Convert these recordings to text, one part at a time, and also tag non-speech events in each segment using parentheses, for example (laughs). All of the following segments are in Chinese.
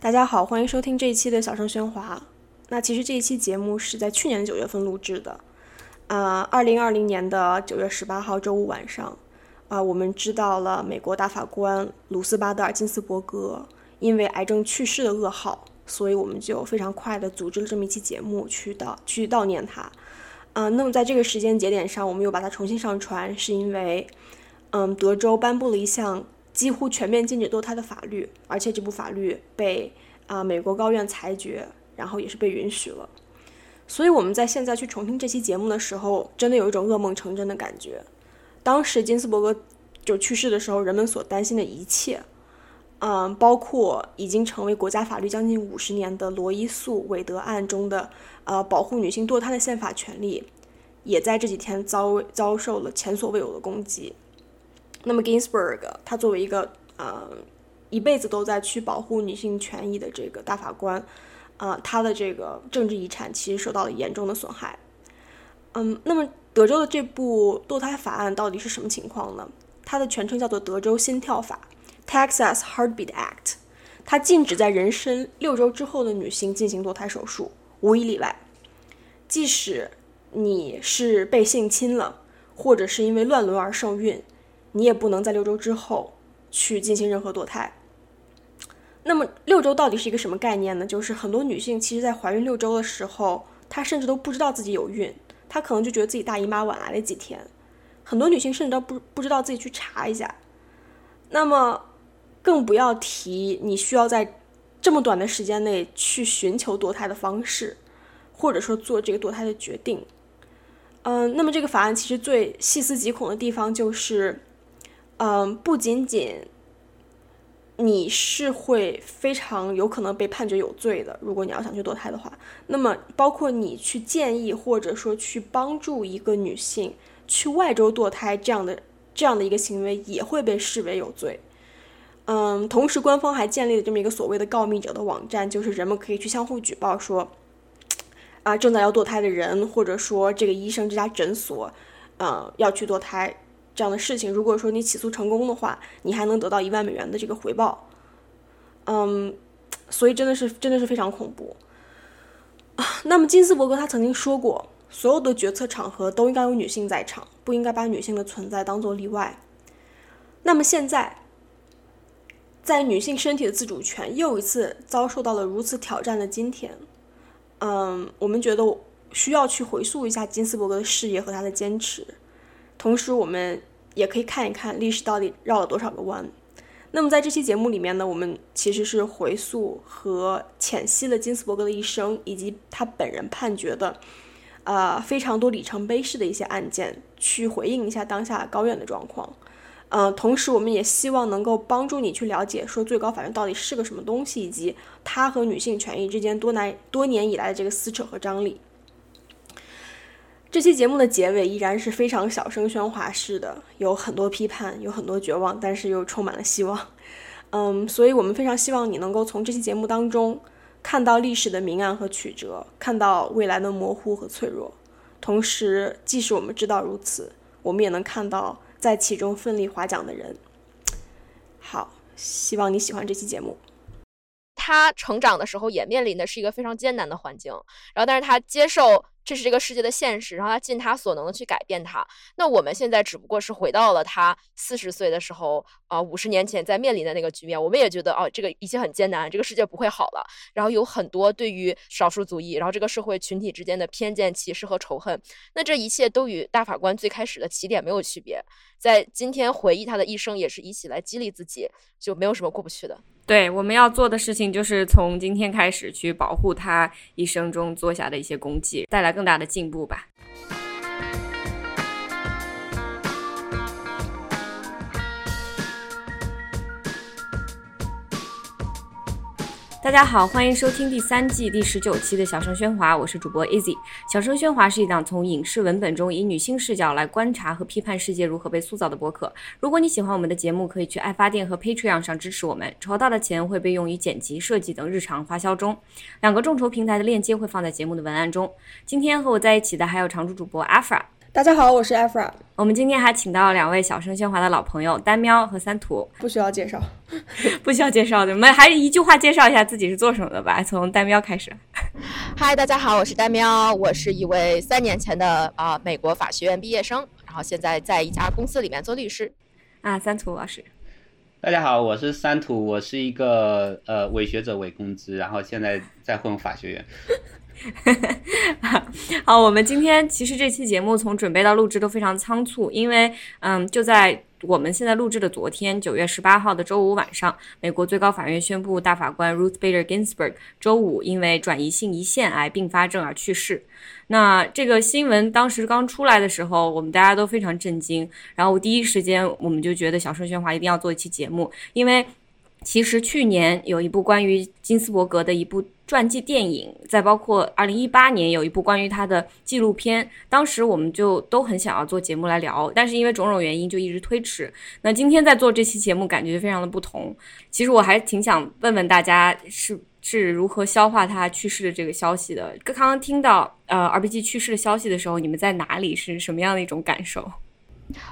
大家好，欢迎收听这一期的小声喧哗。那其实这一期节目是在去年九月份录制的，啊，二零二零年的九月十八号周五晚上，啊，我们知道了美国大法官鲁斯巴德尔金斯伯格因为癌症去世的噩耗，所以我们就非常快的组织了这么一期节目去悼去悼念他。啊，那么在这个时间节点上，我们又把它重新上传，是因为，嗯，德州颁布了一项。几乎全面禁止堕胎的法律，而且这部法律被啊美国高院裁决，然后也是被允许了。所以我们在现在去重听这期节目的时候，真的有一种噩梦成真的感觉。当时金斯伯格就去世的时候，人们所担心的一切，嗯，包括已经成为国家法律将近五十年的罗伊诉韦德案中的呃保护女性堕胎的宪法权利，也在这几天遭遭受了前所未有的攻击。那么，Ginsburg 他作为一个呃一辈子都在去保护女性权益的这个大法官，啊，他的这个政治遗产其实受到了严重的损害。嗯，那么德州的这部堕胎法案到底是什么情况呢？它的全称叫做德州心跳法 （Texas Heartbeat Act），它禁止在人生六周之后的女性进行堕胎手术，无一例外。即使你是被性侵了，或者是因为乱伦而受孕。你也不能在六周之后去进行任何堕胎。那么六周到底是一个什么概念呢？就是很多女性其实，在怀孕六周的时候，她甚至都不知道自己有孕，她可能就觉得自己大姨妈晚来了几天。很多女性甚至都不不知道自己去查一下。那么更不要提你需要在这么短的时间内去寻求堕胎的方式，或者说做这个堕胎的决定。嗯，那么这个法案其实最细思极恐的地方就是。嗯，不仅仅你是会非常有可能被判决有罪的，如果你要想去堕胎的话，那么包括你去建议或者说去帮助一个女性去外州堕胎这样的这样的一个行为，也会被视为有罪。嗯，同时官方还建立了这么一个所谓的告密者的网站，就是人们可以去相互举报说，啊，正在要堕胎的人，或者说这个医生这家诊所，嗯，要去堕胎。这样的事情，如果说你起诉成功的话，你还能得到一万美元的这个回报。嗯，所以真的是真的是非常恐怖啊。那么金斯伯格他曾经说过，所有的决策场合都应该有女性在场，不应该把女性的存在当做例外。那么现在，在女性身体的自主权又一次遭受到了如此挑战的今天，嗯，我们觉得需要去回溯一下金斯伯格的事业和他的坚持。同时，我们也可以看一看历史到底绕了多少个弯。那么，在这期节目里面呢，我们其实是回溯和浅析了金斯伯格的一生，以及他本人判决的，呃，非常多里程碑式的一些案件，去回应一下当下高院的状况。呃，同时，我们也希望能够帮助你去了解，说最高法院到底是个什么东西，以及它和女性权益之间多难多年以来的这个撕扯和张力。这期节目的结尾依然是非常小声喧哗式的，有很多批判，有很多绝望，但是又充满了希望。(laughs) 嗯，所以我们非常希望你能够从这期节目当中看到历史的明暗和曲折，看到未来的模糊和脆弱。同时，即使我们知道如此，我们也能看到在其中奋力划桨的人。好，希望你喜欢这期节目。他成长的时候也面临的是一个非常艰难的环境，然后但是他接受。这是这个世界的现实，然后他尽他所能的去改变它。那我们现在只不过是回到了他四十岁的时候，啊，五十年前在面临的那个局面。我们也觉得，哦，这个一切很艰难，这个世界不会好了。然后有很多对于少数族裔，然后这个社会群体之间的偏见、歧视和仇恨。那这一切都与大法官最开始的起点没有区别。在今天回忆他的一生，也是一起来激励自己，就没有什么过不去的。对，我们要做的事情就是从今天开始去保护他一生中做下的一些功绩，带来更大的进步吧。大家好，欢迎收听第三季第十九期的小声喧哗，我是主播 Easy。小声喧哗是一档从影视文本中以女性视角来观察和批判世界如何被塑造的播客。如果你喜欢我们的节目，可以去爱发电和 Patreon 上支持我们，筹到的钱会被用于剪辑、设计等日常花销中。两个众筹平台的链接会放在节目的文案中。今天和我在一起的还有常驻主播 Afra。大家好，我是 Efra。我们今天还请到两位小声喧哗的老朋友，丹喵和三图。不需要介绍，(laughs) 不需要介绍的，我们还是一句话介绍一下自己是做什么的吧。从丹喵开始。嗨，大家好，我是丹喵，我是一位三年前的啊美国法学院毕业生，然后现在在一家公司里面做律师。啊，三图老师。大家好，我是三图，我是一个呃伪学者伪工资，然后现在在混法学院。(laughs) 好，我们今天其实这期节目从准备到录制都非常仓促，因为嗯，就在我们现在录制的昨天，九月十八号的周五晚上，美国最高法院宣布大法官 Ruth Bader Ginsburg 周五因为转移性胰腺癌并发症而去世。那这个新闻当时刚出来的时候，我们大家都非常震惊，然后第一时间我们就觉得小声喧哗一定要做一期节目，因为其实去年有一部关于金斯伯格的一部。传记电影，再包括二零一八年有一部关于他的纪录片，当时我们就都很想要做节目来聊，但是因为种种原因就一直推迟。那今天在做这期节目，感觉非常的不同。其实我还挺想问问大家，是是如何消化他去世的这个消息的？刚刚听到呃 RPG 去世的消息的时候，你们在哪里？是什么样的一种感受？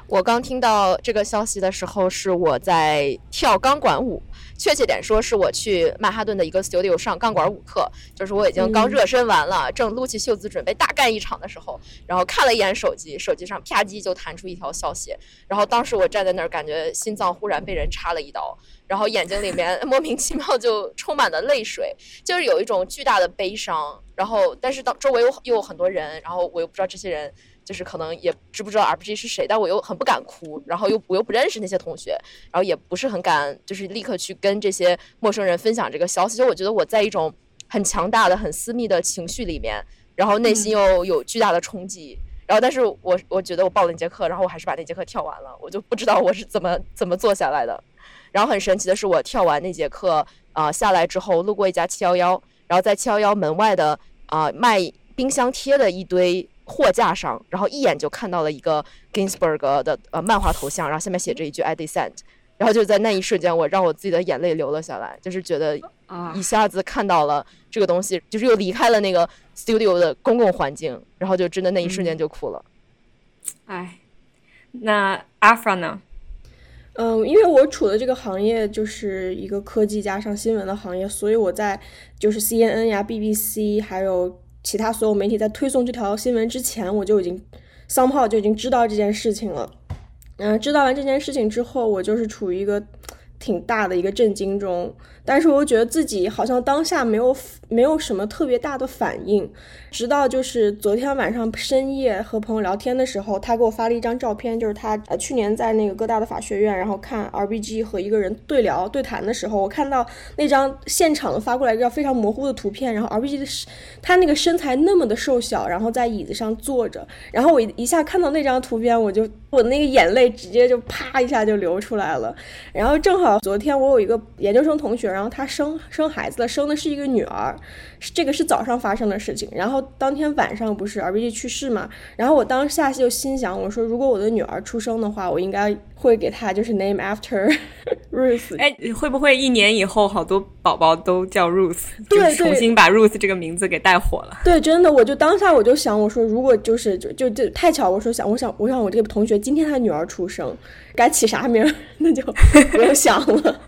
我刚听到这个消息的时候，是我在跳钢管舞。确切点说，是我去曼哈顿的一个 studio 上钢管舞课，就是我已经刚热身完了，正撸起袖子准备大干一场的时候，然后看了一眼手机，手机上啪叽就弹出一条消息，然后当时我站在那儿，感觉心脏忽然被人插了一刀，然后眼睛里面 (laughs) 莫名其妙就充满了泪水，就是有一种巨大的悲伤，然后但是当周围又又有很多人，然后我又不知道这些人。就是可能也知不知道 RPG 是谁，但我又很不敢哭，然后又我又不认识那些同学，然后也不是很敢，就是立刻去跟这些陌生人分享这个消息。就我觉得我在一种很强大的、很私密的情绪里面，然后内心又有巨大的冲击。然后，但是我我觉得我报了那节课，然后我还是把那节课跳完了。我就不知道我是怎么怎么做下来的。然后很神奇的是，我跳完那节课啊下来之后，路过一家七幺幺，然后在七幺幺门外的啊卖冰箱贴的一堆。货架上，然后一眼就看到了一个 Ginsburg 的呃漫画头像，然后下面写着一句 I dissent，然后就在那一瞬间，我让我自己的眼泪流了下来，就是觉得一下子看到了这个东西，就是又离开了那个 studio 的公共环境，然后就真的那一瞬间就哭了。哎，那 Afra 呢？嗯，因为我处的这个行业就是一个科技加上新闻的行业，所以我在就是 CNN 呀、BBC 还有。其他所有媒体在推送这条新闻之前，我就已经桑炮就已经知道这件事情了。嗯，知道完这件事情之后，我就是处于一个挺大的一个震惊中。但是我觉得自己好像当下没有没有什么特别大的反应，直到就是昨天晚上深夜和朋友聊天的时候，他给我发了一张照片，就是他呃去年在那个哥大的法学院，然后看 RBG 和一个人对聊对谈的时候，我看到那张现场发过来一张非常模糊的图片，然后 RBG 的他那个身材那么的瘦小，然后在椅子上坐着，然后我一下看到那张图片，我就我那个眼泪直接就啪一下就流出来了，然后正好昨天我有一个研究生同学。然后她生生孩子了，生的是一个女儿，这个是早上发生的事情。然后当天晚上不是 RBG 去世嘛？然后我当下就心想，我说如果我的女儿出生的话，我应该会给她就是 name after (laughs) Ruth。哎，会不会一年以后好多宝宝都叫 Ruth？对，重新把 Ruth 这个名字给带火了。对，真的，我就当下我就想，我说如果就是就就就太巧，我说想我想我想我这个同学今天他女儿出生，该起啥名 (laughs) 那就不用想了。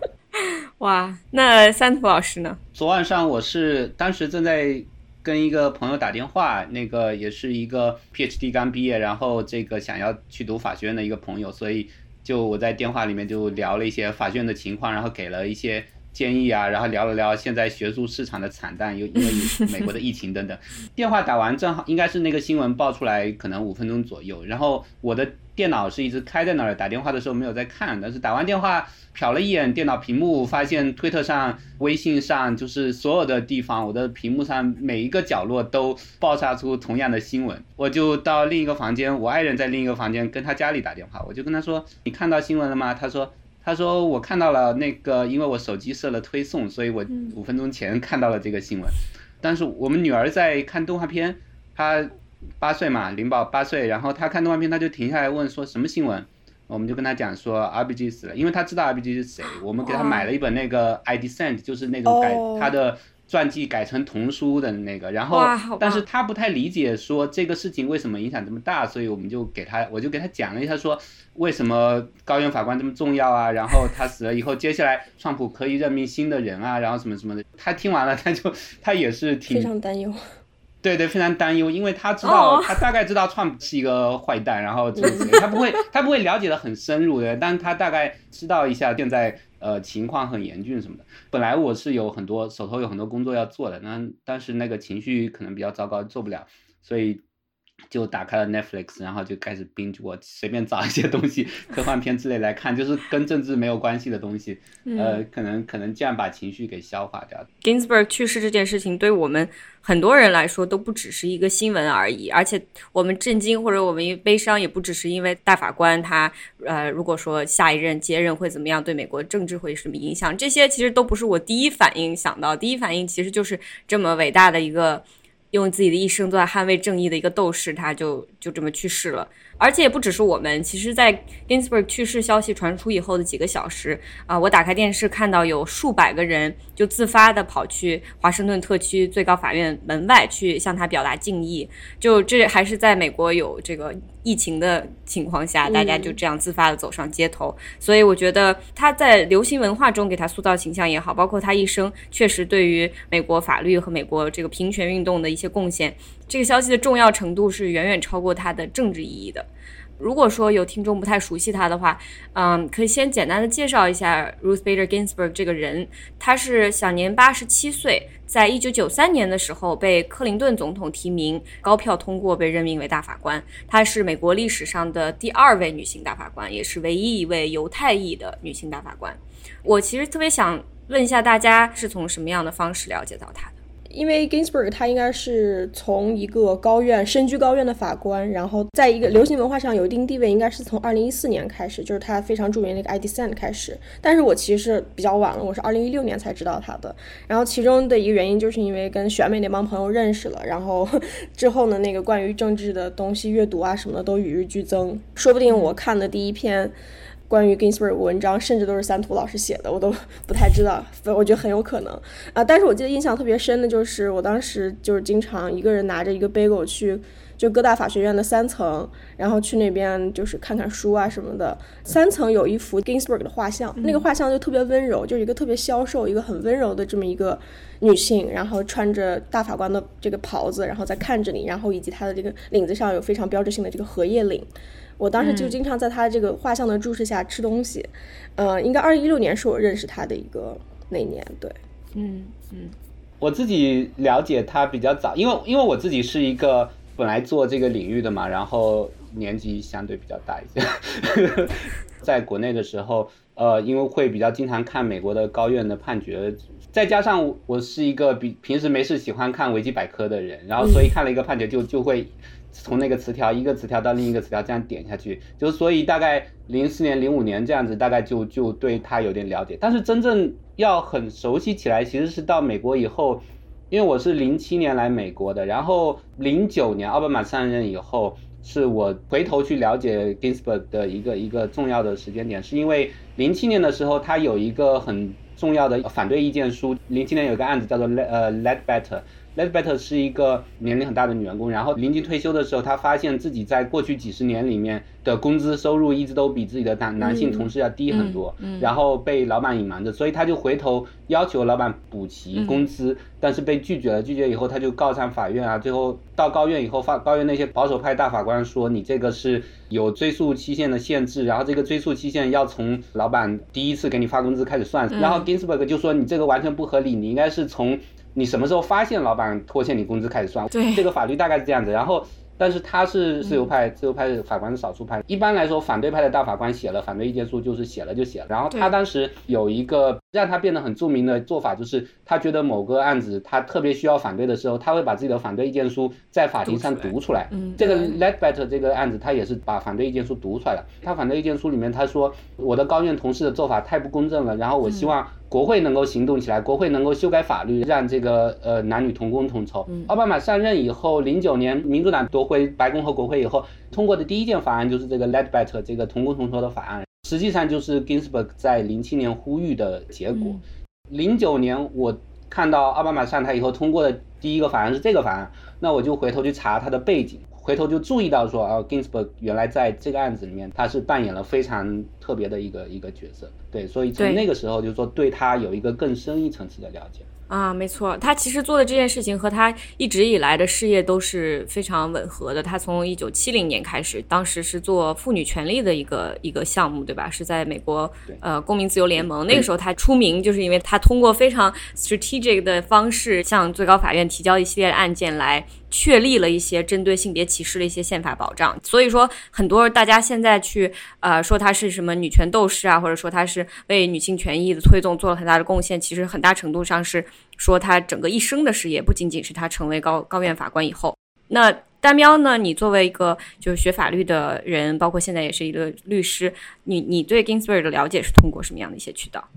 哇，那三图老师呢？昨晚上我是当时正在跟一个朋友打电话，那个也是一个 PhD 刚毕业，然后这个想要去读法学院的一个朋友，所以就我在电话里面就聊了一些法学院的情况，然后给了一些建议啊，然后聊了聊现在学术市场的惨淡，又因为美国的疫情等等。(laughs) 电话打完正好应该是那个新闻爆出来，可能五分钟左右，然后我的电脑是一直开在那儿，打电话的时候没有在看，但是打完电话。瞟了一眼电脑屏幕，发现推特上、微信上，就是所有的地方，我的屏幕上每一个角落都爆炸出同样的新闻。我就到另一个房间，我爱人在另一个房间跟他家里打电话，我就跟他说：“你看到新闻了吗？”他说：“他说我看到了那个，因为我手机设了推送，所以我五分钟前看到了这个新闻。但是我们女儿在看动画片，她八岁嘛，灵宝八岁，然后他看动画片，他就停下来问说什么新闻。”我们就跟他讲说 RBG 死了，因为他知道 RBG 是谁。我们给他买了一本那个 I Descent，就是那种改他的传记改成童书的那个，然后但是他不太理解说这个事情为什么影响这么大，所以我们就给他，我就给他讲了一下说为什么高院法官这么重要啊，然后他死了以后，接下来川普可以任命新的人啊，然后什么什么的。他听完了，他就他也是挺非常担忧。对对，非常担忧，因为他知道，哦他大概知道 Trump 是一个坏蛋，然后就是他不会，他不会了解的很深入的，但他大概知道一下现在呃情况很严峻什么的。本来我是有很多手头有很多工作要做的，那但是那个情绪可能比较糟糕，做不了，所以就打开了 Netflix，然后就开始 binge 我随便找一些东西，科幻片之类来看，就是跟政治没有关系的东西，呃，可能可能这样把情绪给消化掉。Ginsburg 去世这件事情，对我们很多人来说都不只是一个新闻而已，而且我们震惊或者我们悲伤，也不只是因为大法官他呃，如果说下一任接任会怎么样，对美国政治会什么影响，这些其实都不是我第一反应想到，第一反应其实就是这么伟大的一个。用自己的一生都在捍卫正义的一个斗士，他就就这么去世了。而且也不只是我们，其实，在 Ginsburg 去世消息传出以后的几个小时啊、我打开电视看到有数百个人就自发的跑去华盛顿特区最高法院门外去向他表达敬意。就这还是在美国有这个疫情的情况下，大家就这样自发的走上街头。所以我觉得他在流行文化中给他塑造形象也好，包括他一生确实对于美国法律和美国这个平权运动的一些贡献，这个消息的重要程度是远远超过它的政治意义的。如果说有听众不太熟悉他的话，嗯，可以先简单的介绍一下 Ruth Bader Ginsburg 这个人。他是享年八十七岁，在一九九三年的时候被克林顿总统提名，高票通过被任命为大法官。她是美国历史上的第二位女性大法官，也是唯一一位犹太裔的女性大法官。我其实特别想问一下大家，是从什么样的方式了解到她的？因为 Ginsburg 他应该是从一个高院身居高院的法官，然后在一个流行文化上有一定地位，应该是从二零一四年开始，就是他非常著名的那个 I Dissent 开始。但是我其实比较晚了，我是二零一六年才知道他的。然后其中的一个原因就是因为跟选美那帮朋友认识了，然后之后呢，那个关于政治的东西阅读啊什么的都与日俱增，说不定我看的第一篇。关于 Ginsburg 文章，甚至都是三图老师写的，我都不太知道，我觉得很有可能啊。但是我记得印象特别深的就是，我当时就是经常一个人拿着一个 bagel 去，就哥大法学院的三层，然后去那边就是看看书啊什么的。三层有一幅 Ginsburg 的画像，那个画像就特别温柔，就是一个特别消瘦、一个很温柔的这么一个女性，然后穿着大法官的这个袍子，然后在看着你，然后以及她的这个领子上有非常标志性的这个荷叶领。我当时就经常在他这个画像的注视下吃东西，呃，应该二零一六年是我认识他的一个那年，对，嗯嗯。我自己了解他比较早，因为因为我自己是一个本来做这个领域的嘛，然后年纪相对比较大一些，(laughs) 在国内的时候，呃，因为会比较经常看美国的高院的判决，再加上我是一个比平时没事喜欢看维基百科的人，然后所以看了一个判决就就会。从那个词条一个词条到另一个词条这样点下去，就所以大概零四年、零五年这样子，大概就就对他有点了解。但是真正要很熟悉起来，其实是到美国以后，因为我是零七年来美国的，然后零九年奥巴马上任以后，是我回头去了解 Ginsburg 的一个一个重要的时间点，是因为零七年的时候，他有一个很重要的反对意见书。零七年有个案子叫做呃 Ledbetter。Ledbetter 是一个年龄很大的女员工，然后临近退休的时候，她发现自己在过去几十年里面的工资收入一直都比自己的男男性同事要低很多，然后被老板隐瞒着，所以她就回头要求老板补齐工资，但是被拒绝了。拒绝以后，她就告上法院啊，最后到高院以后，法高院那些保守派大法官说你这个是有追溯期限的限制，然后这个追溯期限要从老板第一次给你发工资开始算，然后 Ginsburg 就说你这个完全不合理，你应该是从你什么时候发现老板拖欠你工资开始算？对，这个法律大概是这样子。然后，但是他是自由派，自由派法官是少数派。一般来说，反对派的大法官写了反对意见书，就是写了就写了。然后他当时有一个让他变得很著名的做法，就是他觉得某个案子他特别需要反对的时候，他会把自己的反对意见书在法庭上读出来。嗯，这个 Ledbetter 这个案子，他也是把反对意见书读出来了。他反对意见书里面他说，我的高院同事的做法太不公正了，然后我希望。国会能够行动起来，国会能够修改法律，让这个呃男女同工同酬。奥巴马上任以后，零九年民主党夺回白宫和国会以后，通过的第一件法案就是这个 Ledbetter 这个同工同酬的法案，实际上就是 Ginsburg 在零七年呼吁的结果。零九年我看到奥巴马上台以后通过的第一个法案是这个法案，那我就回头去查他的背景，回头就注意到说啊，Ginsburg 原来在这个案子里面他是扮演了非常特别的一个一个角色，对，所以从那个时候就是说对他有一个更深一层次的了解。啊，没错，他其实做的这件事情和他一直以来的事业都是非常吻合的。他从一九七零年开始，当时是做妇女权利的一个一个项目，对吧？是在美国呃公民自由联盟。那个时候他出名，就是因为他通过非常 strategic 的方式向最高法院提交一系列案件来。确立了一些针对性别歧视的一些宪法保障，所以说很多大家现在去呃说他是什么女权斗士啊，或者说他是为女性权益的推动做了很大的贡献，其实很大程度上是说他整个一生的事业，不仅仅是他成为高高院法官以后。那丹喵呢？你作为一个就是学法律的人，包括现在也是一个律师，你你对 Ginsburg 的了解是通过什么样的一些渠道？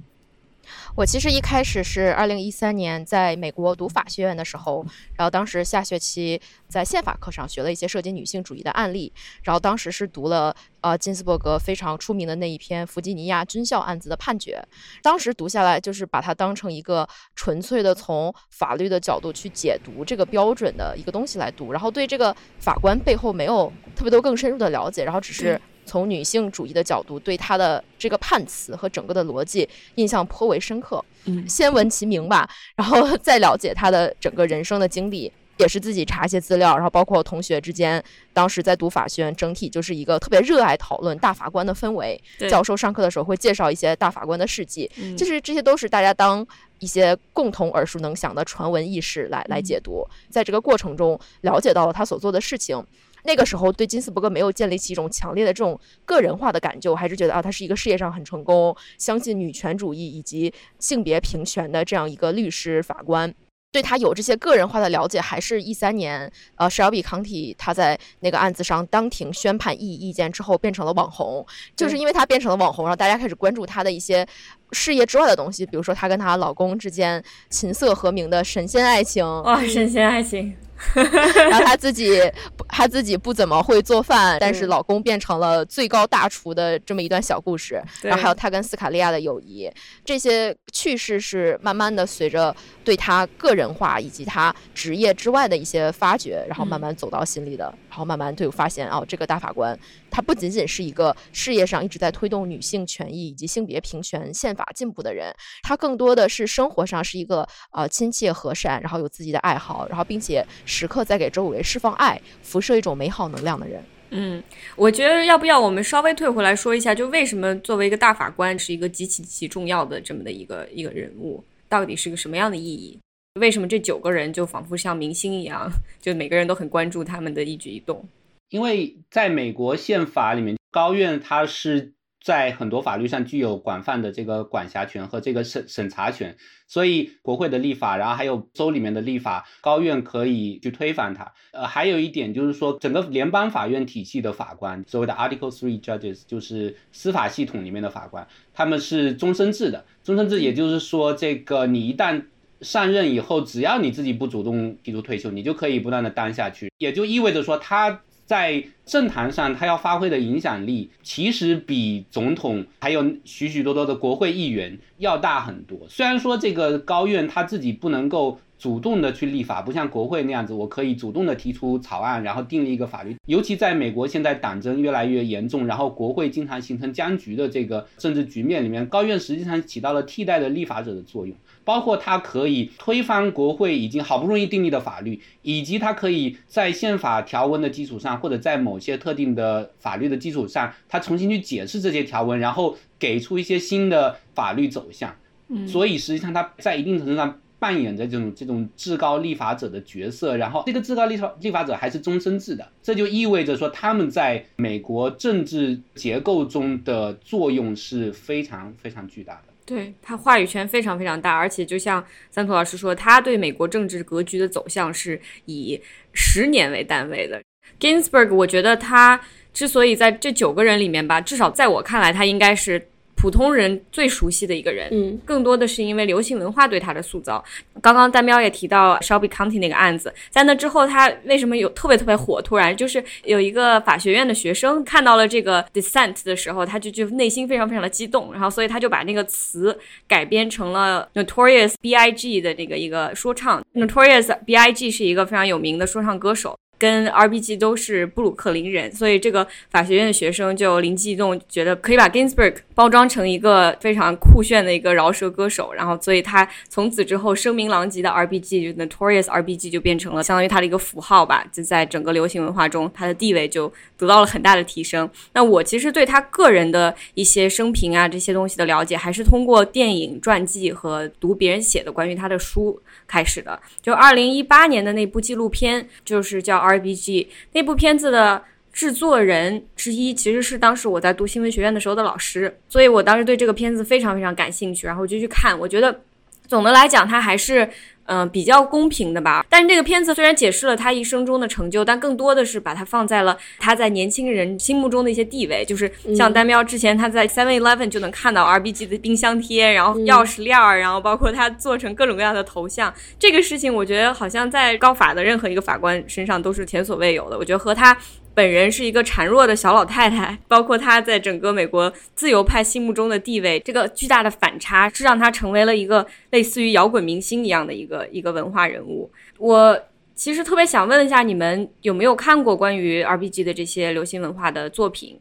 我其实一开始是二零一三年在美国读法学院的时候，然后当时下学期在宪法课上学了一些涉及女性主义的案例，然后当时是读了呃金斯伯格非常出名的那一篇弗吉尼亚军校案子的判决，当时读下来就是把它当成一个纯粹的从法律的角度去解读这个标准的一个东西来读，然后对这个法官背后没有特别多更深入的了解，然后只是。从女性主义的角度，对他的这个判词和整个的逻辑印象颇为深刻。嗯，先闻其名吧，然后再了解他的整个人生的经历，也是自己查一些资料，然后包括同学之间，当时在读法学院，整体就是一个特别热爱讨论大法官的氛围。教授上课的时候会介绍一些大法官的事迹，就是这些都是大家当一些共同耳熟能详的传闻轶事来来解读。在这个过程中，了解到了他所做的事情。那个时候对金斯伯格没有建立起一种强烈的这种个人化的感觉，我还是觉得啊，他是一个事业上很成功、相信女权主义以及性别平权的这样一个律师法官。对他有这些个人化的了解，还是一三年，呃，史尔比康体他在那个案子上当庭宣判异议意见之后变成了网红，就是因为他变成了网红，然后大家开始关注他的一些事业之外的东西，比如说她跟她老公之间琴瑟和鸣的神仙爱情，哇，神仙爱情。(laughs) 然后她自己，她自己不怎么会做饭，但是老公变成了最高大厨的这么一段小故事。然后还有她跟斯卡利亚的友谊，这些趣事是慢慢的随着对她个人化以及她职业之外的一些发掘，然后慢慢走到心里的。然然后慢慢就发现，哦，这个大法官他不仅仅是一个事业上一直在推动女性权益以及性别平权、宪法进步的人，他更多的是生活上是一个呃亲切和善，然后有自己的爱好，然后并且。时刻在给周围释放爱，辐射一种美好能量的人。嗯，我觉得要不要我们稍微退回来说一下，就为什么作为一个大法官是一个极其极其重要的这么的一个一个人物，到底是个什么样的意义？为什么这九个人就仿佛像明星一样，(laughs) 就每个人都很关注他们的一举一动？因为在美国宪法里面，高院它是。在很多法律上具有广泛的这个管辖权和这个审审查权，所以国会的立法，然后还有州里面的立法，高院可以去推翻它。呃，还有一点就是说，整个联邦法院体系的法官，所谓的 Article Three Judges，就是司法系统里面的法官，他们是终身制的。终身制也就是说，这个你一旦上任以后，只要你自己不主动提出退休，你就可以不断的当下去，也就意味着说他。在政坛上，他要发挥的影响力其实比总统还有许许多多的国会议员要大很多。虽然说这个高院他自己不能够主动的去立法，不像国会那样子，我可以主动的提出草案，然后订立一个法律。尤其在美国现在党争越来越严重，然后国会经常形成僵局的这个政治局面里面，高院实际上起到了替代的立法者的作用。包括它可以推翻国会已经好不容易订立的法律，以及它可以在宪法条文的基础上，或者在某些特定的法律的基础上，它重新去解释这些条文，然后给出一些新的法律走向。嗯，所以实际上它在一定程度上扮演着这种这种至高立法者的角色。然后这个至高立法立法者还是终身制的，这就意味着说他们在美国政治结构中的作用是非常非常巨大的。对他话语权非常非常大，而且就像三图老师说，他对美国政治格局的走向是以十年为单位的。Ginsburg，我觉得他之所以在这九个人里面吧，至少在我看来，他应该是普通人最熟悉的一个人，嗯，更多的是因为流行文化对他的塑造。刚刚丹喵也提到 Shelby County 那个案子，在那之后，他为什么有特别特别火？突然就是有一个法学院的学生看到了这个 dissent 的时候，他就就内心非常非常的激动，然后所以他就把那个词改编成了 Notorious B.I.G 的那个一个说唱。Notorious B.I.G 是一个非常有名的说唱歌手。跟 R.B.G 都是布鲁克林人，所以这个法学院的学生就灵机一动，觉得可以把 Ginsburg 包装成一个非常酷炫的一个饶舌歌手，然后所以他从此之后声名狼藉的 R.B.G 就 Notorious R.B.G 就变成了相当于他的一个符号吧，就在整个流行文化中，他的地位就得到了很大的提升。那我其实对他个人的一些生平啊这些东西的了解，还是通过电影传记和读别人写的关于他的书开始的。就二零一八年的那部纪录片，就是叫。R.B.G 那部片子的制作人之一，其实是当时我在读新闻学院的时候的老师，所以我当时对这个片子非常非常感兴趣，然后就去看。我觉得总的来讲，它还是。嗯，比较公平的吧。但是这个片子虽然解释了他一生中的成就，但更多的是把它放在了他在年轻人心目中的一些地位。就是像丹喵之前他在 Seven Eleven 就能看到 R.B.G 的冰箱贴，然后钥匙链儿，然后包括他做成各种各样的头像。这个事情我觉得好像在高法的任何一个法官身上都是前所未有的。我觉得和他。本人是一个孱弱的小老太太，包括她在整个美国自由派心目中的地位，这个巨大的反差是让她成为了一个类似于摇滚明星一样的一个一个文化人物。我其实特别想问一下，你们有没有看过关于 R.B.G 的这些流行文化的作品？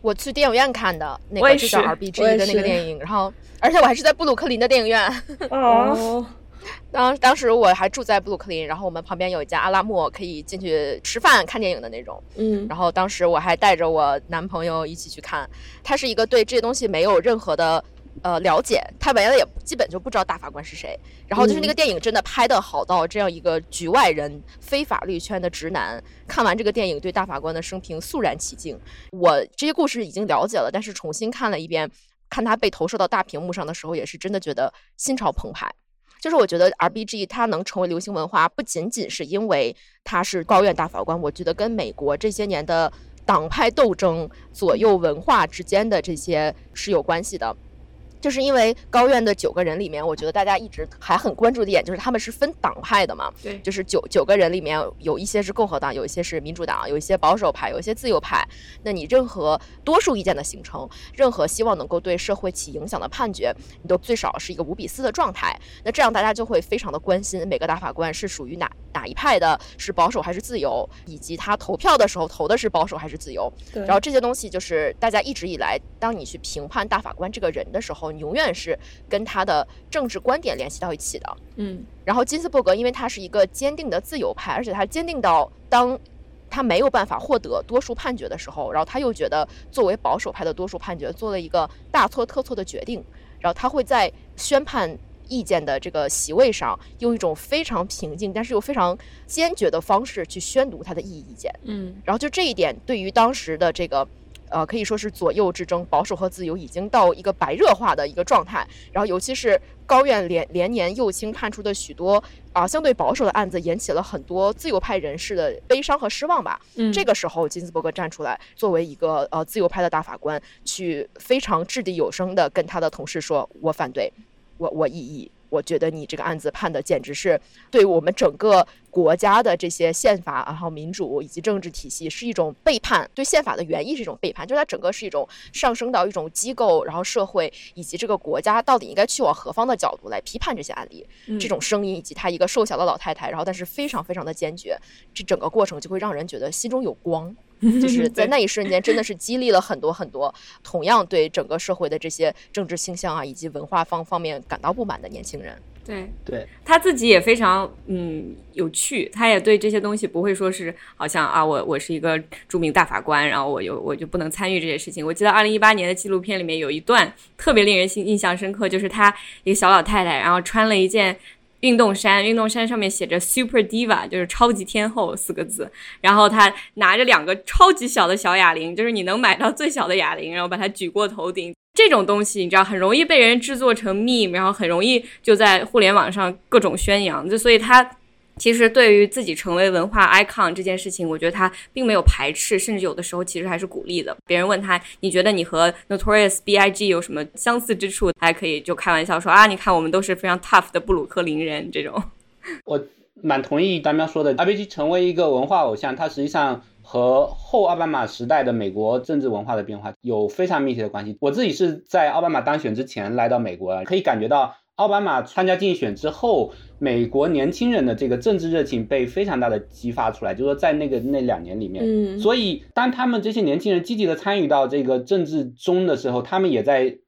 我去电影院看的，那个是叫 R.B.G 的那个电影，然后而且我还是在布鲁克林的电影院。哦。(laughs) 当当时我还住在布鲁克林，然后我们旁边有一家阿拉莫，可以进去吃饭、看电影的那种。嗯，然后当时我还带着我男朋友一起去看。他是一个对这些东西没有任何的呃了解，他原来也基本就不知道大法官是谁。然后就是那个电影真的拍的好到这样一个局外人、非法律圈的直男看完这个电影，对大法官的生平肃然起敬。我这些故事已经了解了，但是重新看了一遍，看他被投射到大屏幕上的时候，也是真的觉得心潮澎湃。就是我觉得 R B G 它能成为流行文化，不仅仅是因为它是高院大法官，我觉得跟美国这些年的党派斗争左右文化之间的这些是有关系的。就是因为高院的九个人里面，我觉得大家一直还很关注的点就是他们是分党派的嘛。对，就是九九个人里面有一些是共和党，有一些是民主党，有一些保守派，有一些自由派。那你任何多数意见的形成，任何希望能够对社会起影响的判决，你都最少是一个五比四的状态。那这样大家就会非常的关心每个大法官是属于哪哪一派的，是保守还是自由，以及他投票的时候投的是保守还是自由。然后这些东西就是大家一直以来，当你去评判大法官这个人的时候。永远是跟他的政治观点联系到一起的，嗯。然后金斯伯格，因为他是一个坚定的自由派，而且他坚定到当他没有办法获得多数判决的时候，然后他又觉得作为保守派的多数判决做了一个大错特错的决定，然后他会在宣判意见的这个席位上，用一种非常平静但是又非常坚决的方式去宣读他的异议意见，嗯。然后就这一点，对于当时的这个。呃，可以说是左右之争，保守和自由已经到一个白热化的一个状态。然后，尤其是高院连连年右倾判出的许多啊相对保守的案子，引起了很多自由派人士的悲伤和失望吧。嗯，这个时候金斯伯格站出来，作为一个呃自由派的大法官，去非常掷地有声的跟他的同事说：“我反对，我我异议。”我觉得你这个案子判的简直是对我们整个国家的这些宪法，然后民主以及政治体系是一种背叛，对宪法的原意是一种背叛，就是它整个是一种上升到一种机构，然后社会以及这个国家到底应该去往何方的角度来批判这些案例，这种声音以及她一个瘦小的老太太，然后但是非常非常的坚决，这整个过程就会让人觉得心中有光。(laughs) 就是在那一瞬间，真的是激励了很多很多同样对整个社会的这些政治倾向啊，以及文化方方面感到不满的年轻人。对对，他自己也非常嗯有趣，他也对这些东西不会说是好像啊，我我是一个著名大法官，然后我有我就不能参与这些事情。我记得二零一八年的纪录片里面有一段特别令人印印象深刻，就是他一个小老太太，然后穿了一件。运动衫，运动衫上面写着 “Super Diva”，就是超级天后四个字。然后他拿着两个超级小的小哑铃，就是你能买到最小的哑铃，然后把它举过头顶。这种东西你知道很容易被人制作成 meme，然后很容易就在互联网上各种宣扬。就所以他其实对于自己成为文化 icon 这件事情，我觉得他并没有排斥，甚至有的时候其实还是鼓励的。别人问他，你觉得你和 Notorious B.I.G 有什么相似之处？他还可以就开玩笑说啊，你看我们都是非常 tough 的布鲁克林人这种。我蛮同意丹喵说的，R.B.G 成为一个文化偶像，它实际上和后奥巴马时代的美国政治文化的变化有非常密切的关系。我自己是在奥巴马当选之前来到美国，可以感觉到。奥巴马参加竞选之后，美国年轻人的这个政治热情被非常大的激发出来，就是说在那个那两年里面，嗯，所以当他们这些年轻人积极的参与到这个政治中的时候，他们也在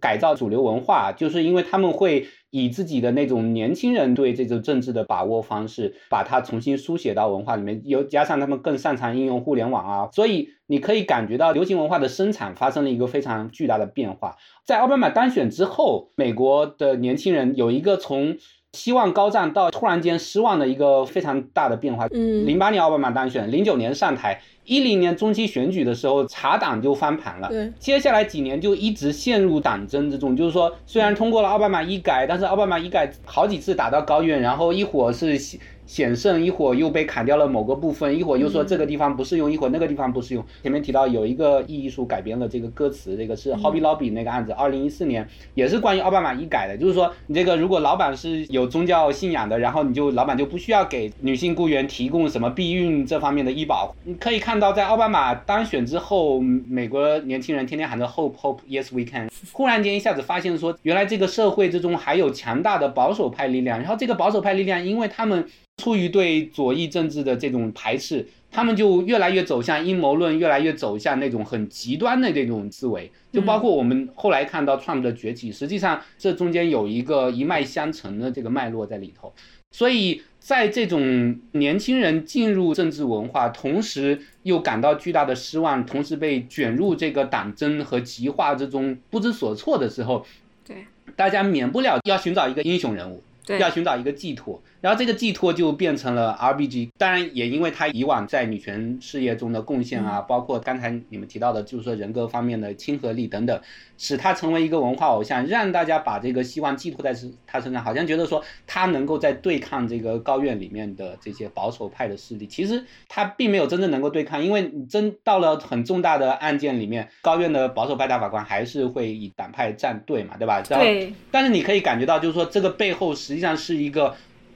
改造主流文化，就是因为他们会。以自己的那种年轻人对这种政治的把握方式，把它重新书写到文化里面，又加上他们更擅长应用互联网啊，所以你可以感觉到流行文化的生产发生了一个非常巨大的变化。在奥巴马当选之后，美国的年轻人有一个从希望高涨到突然间失望的一个非常大的变化。嗯，零八年奥巴马当选，零九年上台。一零年中期选举的时候，查党就翻盘了。对，接下来几年就一直陷入党争之中。就是说，虽然通过了奥巴马医改，但是奥巴马医改好几次打到高院，然后一会儿是。险胜一会儿又被砍掉了某个部分，一会儿又说这个地方不适用，一会儿那个地方不适用。前面提到有一个艺术改编了这个歌词，这个是 Hobby Lobby 那个案子，二零一四年也是关于奥巴马医改的，就是说你这个如果老板是有宗教信仰的，然后你就老板就不需要给女性雇员提供什么避孕这方面的医保。你可以看到，在奥巴马当选之后，美国年轻人天天喊着 Hope Hope Yes We Can，忽然间一下子发现说，原来这个社会之中还有强大的保守派力量，然后这个保守派力量，因为他们。出于对左翼政治的这种排斥，他们就越来越走向阴谋论，越来越走向那种很极端的这种思维。就包括我们后来看到 Trump 的崛起，实际上这中间有一个一脉相承的这个脉络在里头。所以在这种年轻人进入政治文化，同时又感到巨大的失望，同时被卷入这个党争和极化之中不知所措的时候，对大家免不了要寻找一个英雄人物，要寻找一个寄托。然后这个寄托就变成了 RBG，当然也因为他以往在女权事业中的贡献啊，包括刚才你们提到的，就是说人格方面的亲和力等等，使他成为一个文化偶像，让大家把这个希望寄托在他身上，好像觉得说他能够在对抗这个高院里面的这些保守派的势力。其实他并没有真正能够对抗，因为你真到了很重大的案件里面，高院的保守派大法官还是会以党派站队嘛，对吧？对。但是你可以感觉到，就是说这个背后实际上是一个。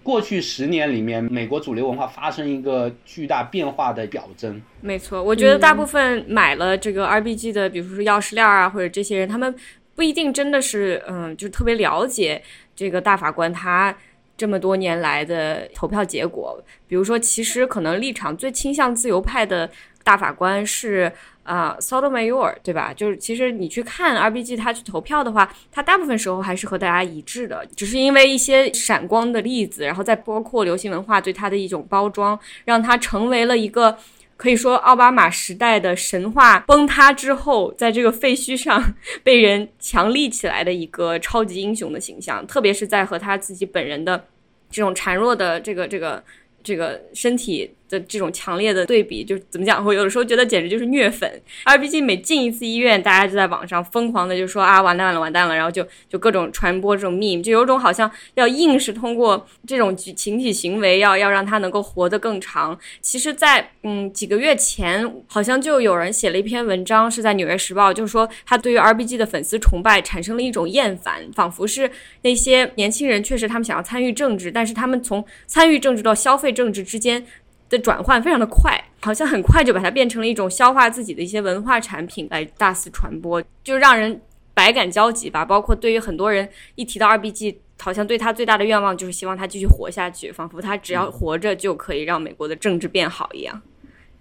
过去十年里面，美国主流文化发生一个巨大变化的表征。没错，我觉得大部分买了这个 RBG 的，比如说钥匙链啊，或者这些人，他们不一定真的是，嗯，就特别了解这个大法官他这么多年来的投票结果。比如说，其实可能立场最倾向自由派的大法官是。啊，Sotomayor，对吧？就是其实你去看 RBG，他去投票的话，他大部分时候还是和大家一致的，只是因为一些闪光的例子，然后再包括流行文化对他的一种包装，让他成为了一个可以说奥巴马时代的神话崩塌之后，在这个废墟上 (laughs) 被人强立起来的一个超级英雄的形象，特别是在和他自己本人的这种孱弱的这个这个这个身体。的这种强烈的对比，就怎么讲？我有的时候觉得简直就是虐粉。而毕竟每进一次医院，大家就在网上疯狂的就说啊，完蛋了，完蛋了，然后就就各种传播这种 meme，就有种好像要硬是通过这种群体行为，要要让他能够活得更长。其实，在嗯几个月前，好像就有人写了一篇文章，是在《纽约时报》，就是说他对于 RBG 的粉丝崇拜产生了一种厌烦，仿佛是那些年轻人确实他们想要参与政治，但是他们从参与政治到消费政治之间。的转换非常的快，好像很快就把它变成了一种消化自己的一些文化产品来大肆传播，就让人百感交集吧。包括对于很多人一提到 RBG，好像对他最大的愿望就是希望他继续活下去，仿佛他只要活着就可以让美国的政治变好一样。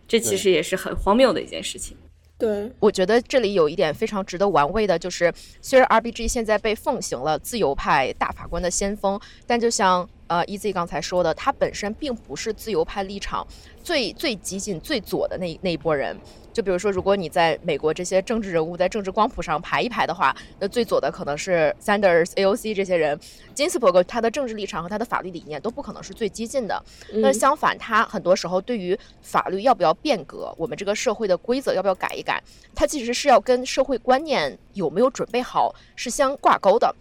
这其实也是很荒谬的一件事情。对，我觉得这里有一点非常值得玩味的，就是虽然 RBG 现在被奉行了自由派大法官的先锋，但就像。呃，EZ 刚才说的，他本身并不是自由派立场最最激进、最左的那那一波人。就比如说，如果你在美国这些政治人物在政治光谱上排一排的话，那最左的可能是 Sanders、AOC 这些人。金斯伯格他的政治立场和他的法律理念都不可能是最激进的。那相反，他很多时候对于法律要不要变革，我们这个社会的规则要不要改一改，他其实是要跟社会观念有没有准备好是相挂钩的。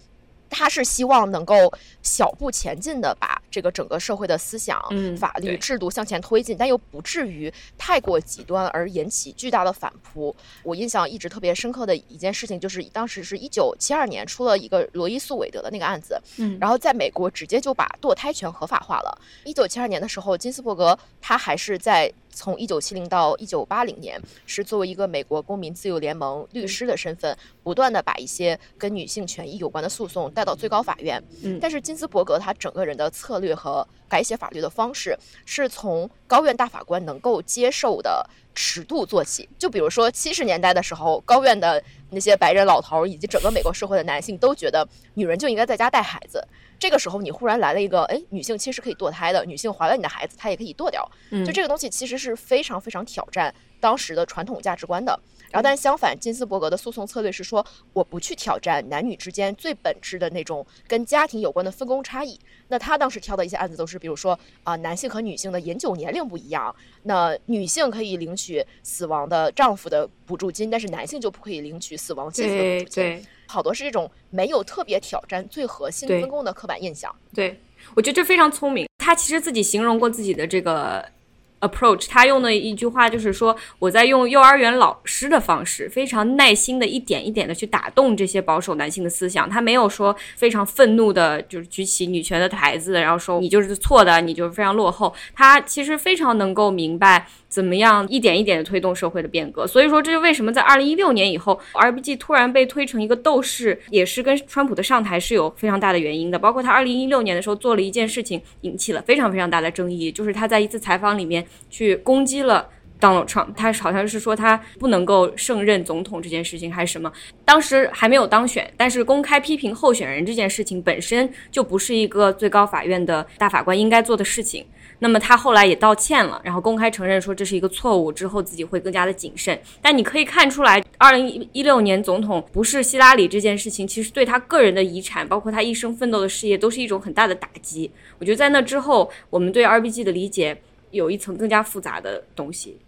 他是希望能够小步前进的把这个整个社会的思想、嗯法律制度向前推进，但又不至于太过极端而引起巨大的反扑。我印象一直特别深刻的一件事情，就是当时是一九七二年出了一个罗伊诉韦德的那个案子，嗯然后在美国直接就把堕胎权合法化了。一九七二年的时候，金斯伯格他还是在从一九七零到一九八零年，是作为一个美国公民自由联盟律师的身份，不断的把一些跟女性权益有关的诉讼带到最高法院。嗯但是金斯伯格他整个人的策略和改写法律的方式，是从高院大法官能够接受的尺度做起。就比如说七十年代的时候，高院的那些白人老头以及整个美国社会的男性都觉得女人就应该在家带孩子。这个时候，你忽然来了一个，哎，女性其实可以堕胎的，女性怀了你的孩子，她也可以堕掉。嗯就这个东西其实是非常非常挑战当时的传统价值观的。然后，但是相反，金斯伯格的诉讼策略是说，我不去挑战男女之间最本质的那种跟家庭有关的分工差异。那他当时挑的一些案子都是，比如说啊、男性和女性的饮酒年龄不一样，那女性可以领取死亡的丈夫的补助金，但是男性就不可以领取死亡妻子的补助金。对好多是这种没有特别挑战最核心分工的刻板印象。对，我觉得这非常聪明。他其实自己形容过自己的这个 approach，他用的一句话就是说，我在用幼儿园老师的方式，非常耐心的一点一点的去打动这些保守男性的思想。他没有说非常愤怒的，就是举起女权的台子，然后说你就是错的，你就是非常落后。他其实非常能够明白。怎么样一点一点的推动社会的变革？所以说，这是为什么在二零一六年以后，RBG 突然被推成一个斗士，也是跟川普的上台是有非常大的原因的。包括他二零一六年的时候做了一件事情，引起了非常非常大的争议，就是他在一次采访里面去攻击了。Donald Trump，他好像是说他不能够胜任总统这件事情还是什么，当时还没有当选，但是公开批评候选人这件事情本身就不是一个最高法院的大法官应该做的事情。那么他后来也道歉了，然后公开承认说这是一个错误，之后自己会更加的谨慎。但你可以看出来，二零一六年总统不是希拉里这件事情，其实对他个人的遗产，包括他一生奋斗的事业，都是一种很大的打击。我觉得在那之后，我们对 RBG 的理解有一层更加复杂的东西。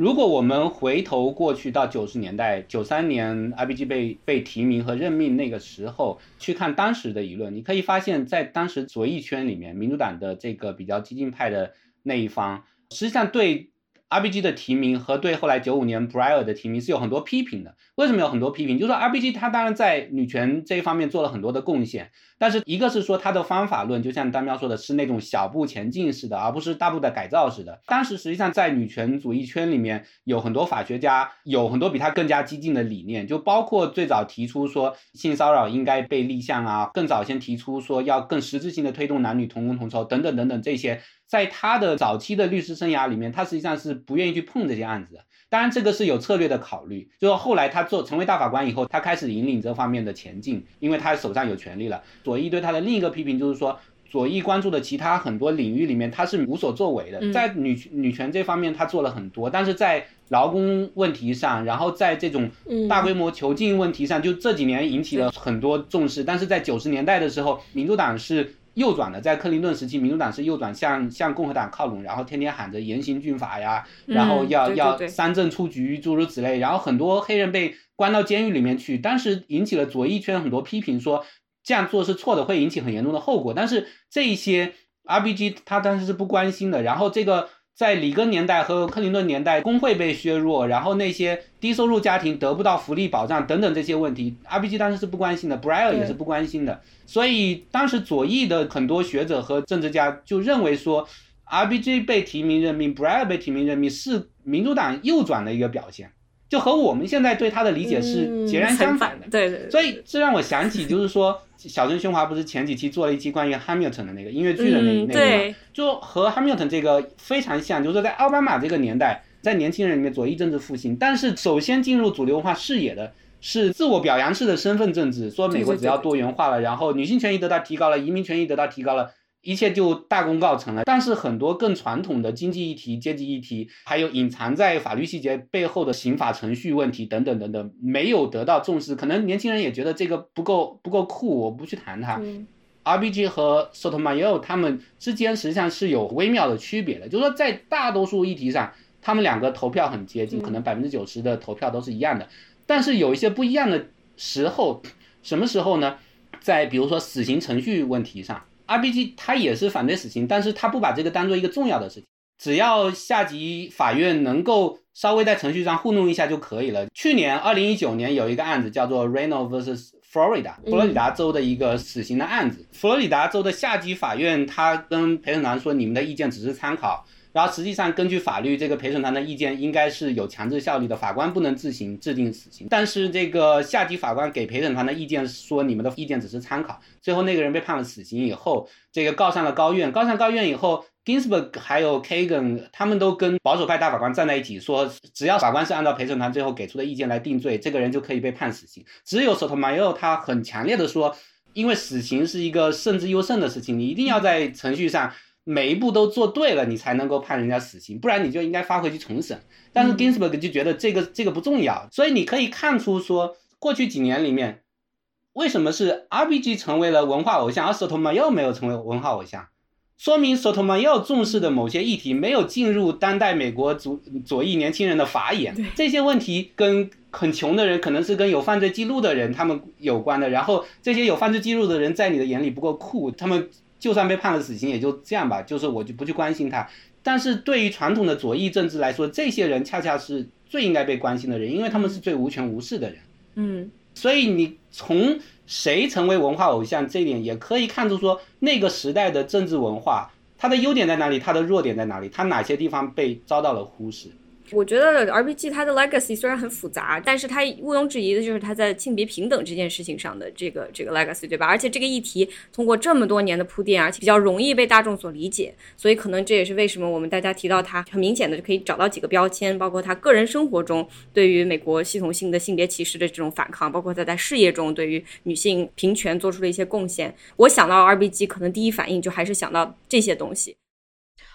如果我们回头过去到九十年代，九三年 IBG 被被提名和任命那个时候，去看当时的舆论，你可以发现，在当时左翼圈里面，民主党的这个比较激进派的那一方，实际上对 RBG 的提名和对后来九五年 Breyer 的提名是有很多批评的。为什么有很多批评？就是说 RBG 他当然在女权这一方面做了很多的贡献，但是一个是说他的方法论，就像丹喵说的，是那种小步前进式的，而不是大步的改造式的。当时实际上在女权主义圈里面，有很多法学家有很多比他更加激进的理念，就包括最早提出说性骚扰应该被立项啊，更早先提出说要更实质性的推动男女同工同酬等等等等这些，在他的早期的律师生涯里面，他实际上是不愿意去碰这些案子的。当然，这个是有策略的考虑，就是后来他做成为大法官以后，他开始引领这方面的前进，因为他手上有权利了。左翼对他的另一个批评就是说，左翼关注的其他很多领域里面，他是无所作为的。嗯在女女权这方面，他做了很多，但是在劳工问题上，然后在这种嗯大规模囚禁问题上，就这几年引起了很多重视。但是在九十年代的时候，民主党是。右转的，在克林顿时期，民主党是右转向向共和党靠拢，然后天天喊着严刑峻法呀，然后要、要三振出局，诸如此类。然后很多黑人被关到监狱里面去，当时引起了左翼圈很多批评，说这样做是错的，会引起很严重的后果。但是这一些 RBG 他当时是不关心的。然后这个在里根年代和克林顿年代，工会被削弱，然后那些低收入家庭得不到福利保障等等这些问题，RBG 当时是不关心的，Breyer 也是不关心的。所以当时左翼的很多学者和政治家就认为说，RBG 被提名任命，Breyer 被提名任命是民主党右转的一个表现，就和我们现在对他的理解是截然相反的。对对对，所以这让我想起，就是说，小镇喧哗不是前几期做了一期关于 Hamilton 的那个音乐剧的那、嗯那个吗，就和 Hamilton 这个非常像，就是说在奥巴马这个年代，在年轻人里面左翼政治复兴，但是首先进入主流文化视野的是自我表扬式的身份政治，说美国只要多元化了，然后女性权益得到提高了，移民权益得到提高了。一切就大功告成了，但是很多更传统的经济议题、阶级议题，还有隐藏在法律细节背后的刑法程序问题等等等等，没有得到重视。可能年轻人也觉得这个不够不够酷，我不去谈它。嗯 RBG 和 Sotomayor 他们之间实际上是有微妙的区别的，就是说在大多数议题上，他们两个投票很接近，嗯可能百分之九十的投票都是一样的，但是有一些不一样的时候，什么时候呢？在比如说死刑程序问题上，RBG 他也是反对死刑，但是他不把这个当做一个重要的事情，只要下级法院能够稍微在程序上糊弄一下就可以了。去年二零一九年有一个案子叫做 Reno vs Florida，佛罗里达州的一个死刑的案子，佛罗里达州的下级法院他跟陪审团说，你们的意见只是参考。然后实际上，根据法律，这个陪审团的意见应该是有强制效力的，法官不能自行制定死刑。但是这个下级法官给陪审团的意见说，你们的意见只是参考。最后那个人被判了死刑以后，这个告上了高院，告上高院以后，Ginsburg 还有 Kagan 他们都跟保守派大法官站在一起说，只要法官是按照陪审团最后给出的意见来定罪，这个人就可以被判死刑。只有 Sotomayor 他很强烈的说，因为死刑是一个慎之又慎的事情，你一定要在程序上。每一步都做对了，你才能够判人家死刑，不然你就应该发回去重审。但是 Ginsburg 就觉得这个这个不重要，所以你可以看出说，过去几年里面，为什么是 RBG 成为了文化偶像，而 Sotomayor 没有成为文化偶像，说明 Sotomayor 重视的某些议题没有进入当代美国左左翼年轻人的法眼。这些问题跟很穷的人，可能是跟有犯罪记录的人他们有关的，然后这些有犯罪记录的人在你的眼里不够酷，他们。就算被判了死刑，也就这样吧。就是我就不去关心他。但是对于传统的左翼政治来说，这些人恰恰是最应该被关心的人，因为他们是最无权无势的人。嗯，所以你从谁成为文化偶像这一点，也可以看出说那个时代的政治文化，它的优点在哪里，它的弱点在哪里，它哪些地方被遭到了忽视。我觉得 R B G 它的 legacy 虽然很复杂，但是它毋庸置疑的就是它在性别平等这件事情上的这个这个 legacy，对吧？而且这个议题通过这么多年的铺垫，而且比较容易被大众所理解，所以可能这也是为什么我们大家提到它，很明显的就可以找到几个标签，包括他个人生活中对于美国系统性的性别歧视的这种反抗，包括他在事业中对于女性平权做出了一些贡献。我想到 R B G，可能第一反应就还是想到这些东西。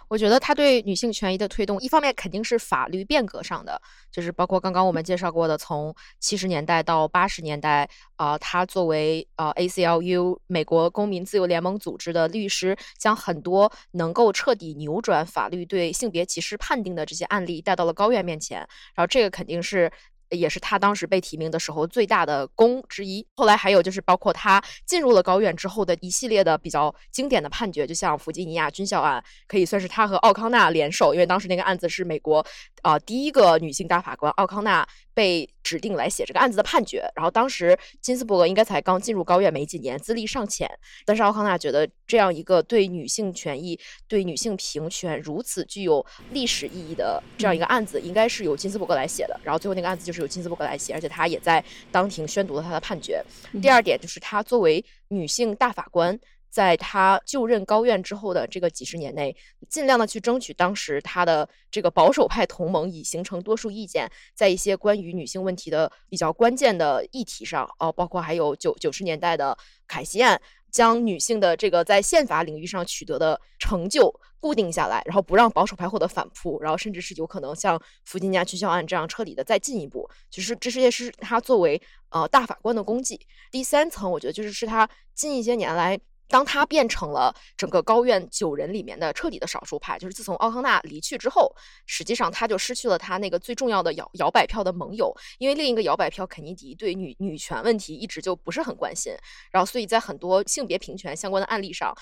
我觉得他对女性权益的推动，一方面肯定是法律变革上的，就是包括刚刚我们介绍过的，从七十年代到八十年代，啊，他作为呃 ACLU 美国公民自由联盟组织的律师，将很多能够彻底扭转法律对性别歧视判定的这些案例带到了高院面前，然后这个肯定是。也是他当时被提名的时候最大的功之一。后来还有就是包括他进入了高院之后的一系列的比较经典的判决，就像弗吉尼亚军校案，可以算是他和奥康纳联手，因为当时那个案子是美国啊第一个女性大法官奥康纳。被指定来写这个案子的判决，然后当时金斯伯格应该才刚进入高院没几年，资历尚浅，但是奥康纳觉得这样一个对女性权益、对女性平权如此具有历史意义的这样一个案子，应该是由金斯伯格来写的。然后最后那个案子就是由金斯伯格来写，而且他也在当庭宣读了他的判决。第二点就是他作为女性大法官。在他就任高院之后的这个几十年内，尽量的去争取当时他的这个保守派同盟，已形成多数意见，在一些关于女性问题的比较关键的议题上，哦，包括还有九九十年代的凯西案，将女性的这个在宪法领域上取得的成就固定下来，然后不让保守派获得反扑，然后甚至是有可能像弗吉尼亚军校案这样彻底的再进一步，就是这些是他作为呃大法官的功绩。第三层，我觉得就是是他近一些年来。当他变成了整个高院九人里面的彻底的少数派，就是自从奥康纳离去之后，实际上他就失去了他那个最重要的摇摇摆票的盟友，因为另一个摇摆票肯尼迪对女女权问题一直就不是很关心，然后所以在很多性别平权相关的案例上，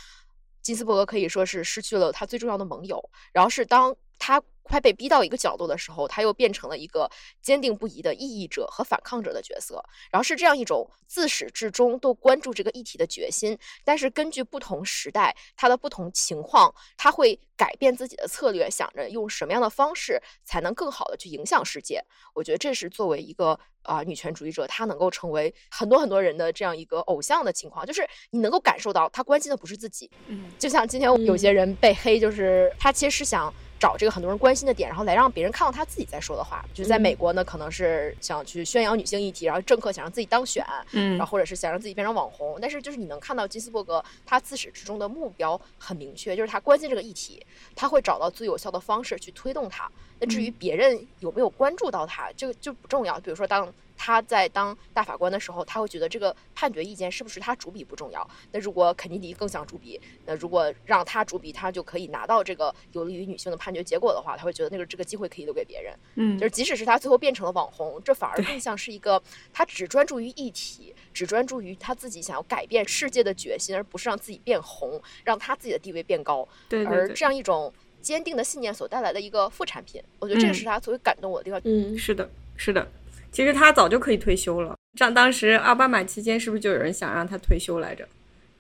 金斯伯格可以说是失去了他最重要的盟友，然后是当他。快被逼到一个角度的时候，他又变成了一个坚定不移的异议者和反抗者的角色。然后是这样一种自始至终都关注这个议题的决心。但是根据不同时代，他的不同情况，他会改变自己的策略，想着用什么样的方式才能更好的去影响世界。我觉得这是作为一个啊女权主义者，她能够成为很多很多人的这样一个偶像的情况，就是你能够感受到他关心的不是自己。嗯，就像今天有些人被黑，就是他其实是想。找这个很多人关心的点，然后来让别人看到他自己在说的话。就在美国呢，可能是想去宣扬女性议题，然后政客想让自己当选，嗯，然后或者是想让自己变成网红。但是就是你能看到金斯伯格，他自始至终的目标很明确，就是他关心这个议题，他会找到最有效的方式去推动它。那至于别人有没有关注到他，这个就不重要。比如说，当他在当大法官的时候，他会觉得这个判决意见是不是他主笔不重要。那如果肯尼迪更想主笔，那如果让他主笔，他就可以拿到这个有利于女性的判决结果的话，他会觉得那个这个机会可以留给别人。嗯，就是即使是他最后变成了网红，这反而更像是一个他只专注于议题，只专注于他自己想要改变世界的决心，而不是让自己变红，让他自己的地位变高。对而这样一种坚定的信念所带来的一个副产品，我觉得这个是他最为感动我的地方。嗯，是的，是的。其实他早就可以退休了，像当时奥巴马期间，是不是就有人想让他退休来着？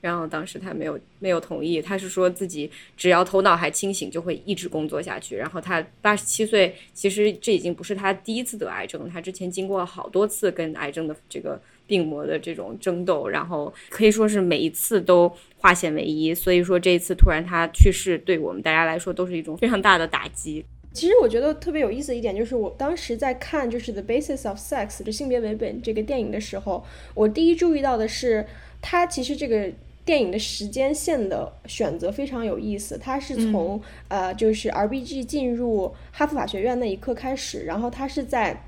然后当时他没有没有同意，他是说自己只要头脑还清醒，就会一直工作下去。然后他八十七岁，其实这已经不是他第一次得癌症，他之前经过了好多次跟癌症的这个病魔的这种争斗，然后可以说是每一次都化险为夷。所以说这一次突然他去世，对我们大家来说都是一种非常大的打击。其实我觉得特别有意思的一点就是，我当时在看就是《The Basis of Sex》就性别为本这个电影的时候，我第一注意到的是，它其实这个电影的时间线的选择非常有意思。它是从呃，就是 RBG 进入哈佛法学院那一刻开始，然后它是在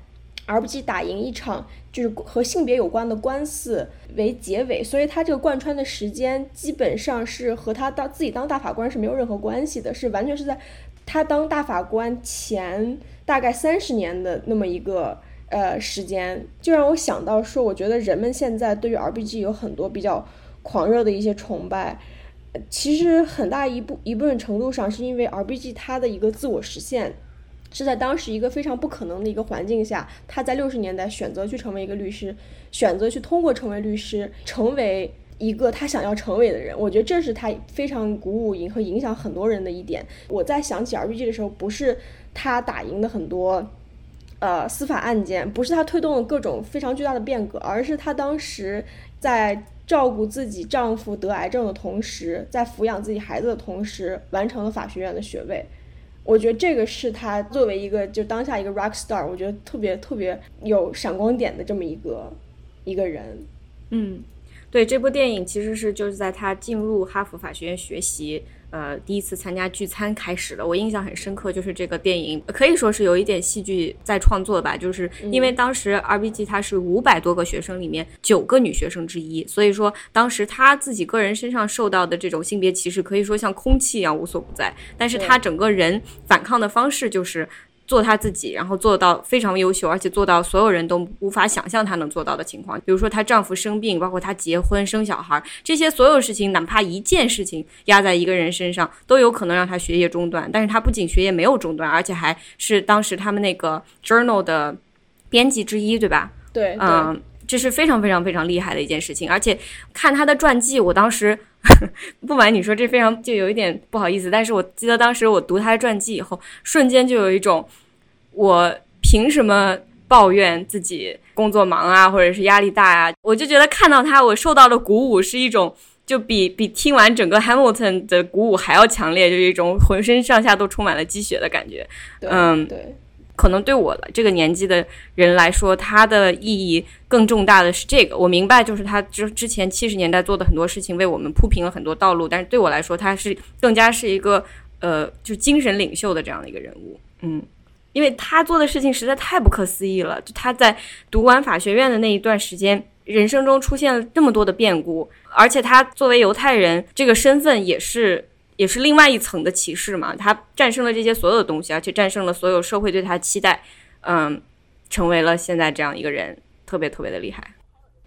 RBG 打赢一场就是和性别有关的官司为结尾，所以它这个贯穿的时间基本上是和他当自己当大法官是没有任何关系的，是完全是在。他当大法官前大概三十年的那么一个呃时间，就让我想到说，我觉得人们现在对于 RBG 有很多比较狂热的一些崇拜，其实很大一部一部分程度上是因为 RBG 它的一个自我实现是在当时一个非常不可能的一个环境下，他在六十年代选择去成为一个律师，选择去通过成为律师成为。一个他想要成为的人，我觉得这是他非常鼓舞和影响很多人的一点。我在想起 RPG 的时候，不是他打赢的很多，呃，司法案件，不是他推动了各种非常巨大的变革，而是他当时在照顾自己丈夫得癌症的同时，在抚养自己孩子的同时，完成了法学院的学位。我觉得这个是他作为一个就当下一个 rock star，我觉得特别特别有闪光点的这么一个一个人，嗯。对这部电影，其实是就是在他进入哈佛法学院学习，呃，第一次参加聚餐开始的。我印象很深刻，就是这个电影可以说是有一点戏剧在创作吧，就是因为当时 RBG 他是五百多个学生里面九个女学生之一，所以说当时他自己个人身上受到的这种性别歧视，可以说像空气一样无所不在。但是他整个人反抗的方式就是。做他自己，然后做到非常优秀，而且做到所有人都无法想象她能做到的情况。比如说她丈夫生病，包括她结婚生小孩，这些所有事情，哪怕一件事情压在一个人身上，都有可能让她学业中断。但是她不仅学业没有中断，而且还是当时他们那个 journal 的编辑之一，对吧？对，嗯，这是非常非常非常厉害的一件事情。而且看他的传记，我当时 (laughs) 不瞒你说，这非常就有一点不好意思，但是我记得当时我读他的传记以后，瞬间就有一种。我凭什么抱怨自己工作忙啊，或者是压力大啊？我就觉得看到他，我受到的鼓舞是一种，就比比听完整个 Hamilton 的鼓舞还要强烈，就是一种浑身上下都充满了鸡血的感觉。嗯，对，可能对我这个年纪的人来说，它的意义更重大的是这个。我明白，就是他之之前七十年代做的很多事情，为我们铺平了很多道路，但是对我来说，他是更加是一个呃，就精神领袖的这样的一个人物。嗯。因为他做的事情实在太不可思议了。就他在读完法学院的那一段时间，人生中出现了这么多的变故，而且他作为犹太人这个身份也是也是另外一层的歧视嘛。他战胜了这些所有的东西，而且战胜了所有社会对他期待，嗯，成为了现在这样一个人，特别特别的厉害。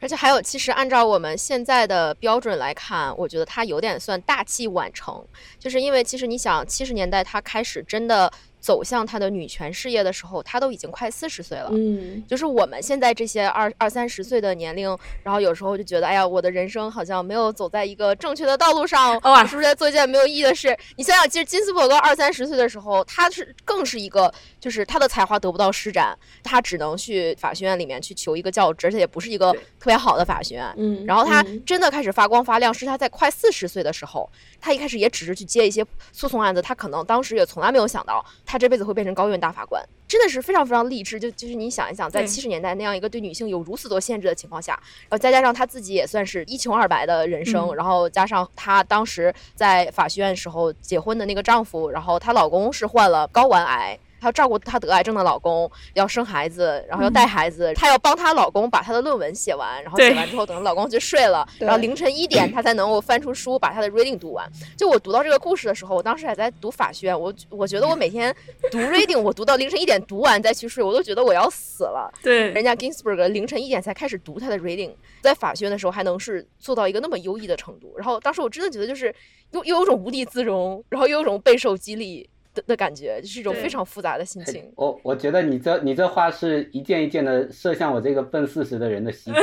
而且还有，其实按照我们现在的标准来看，我觉得他有点算大器晚成，就是因为其实你想，七十年代他开始真的。走向她的女权事业的时候，她都已经快四十岁了。嗯，就是我们现在这些二二三十岁的年龄，然后有时候就觉得，哎呀，我的人生好像没有走在一个正确的道路上，我是不是在做一件没有意义的事？你想想，其实金斯伯格二三十岁的时候，他是更是一个，就是他的才华得不到施展，他只能去法学院里面去求一个教职，而且也不是一个特别好的法学院。嗯，然后他真的开始发光发亮，是他在快四十岁的时候，他一开始也只是去接一些诉讼案子，他可能当时也从来没有想到。他这辈子会变成高院大法官，真的是非常非常励志。就就是你想一想，在七十年代那样一个对女性有如此多限制的情况下，然后再加上她自己也算是一穷二白的人生，然后加上她当时在法学院时候结婚的那个丈夫，然后她老公是患了睾丸癌，她要照顾她得癌症的老公，要生孩子，然后要带孩子，她要帮她老公把她的论文写完，然后写完之后等老公去睡了，然后凌晨一点她才能够翻出书把她的 reading 读完。就我读到这个故事的时候，我当时还在读法学院，我我觉得我每天读 reading，我读到凌晨一点读完再去睡，我都觉得我要死了。(laughs) 对，人家 Ginsburg 凌晨一点才开始读她的 reading，在法学院的时候还能是做到一个那么优异的程度，然后当时我真的觉得就是又又有种无地自容，然后又有种备受激励。的的感觉，就是一种非常复杂的心情。我我觉得你这你这话是一件一件的射向我这个奔四十的人的心。(laughs)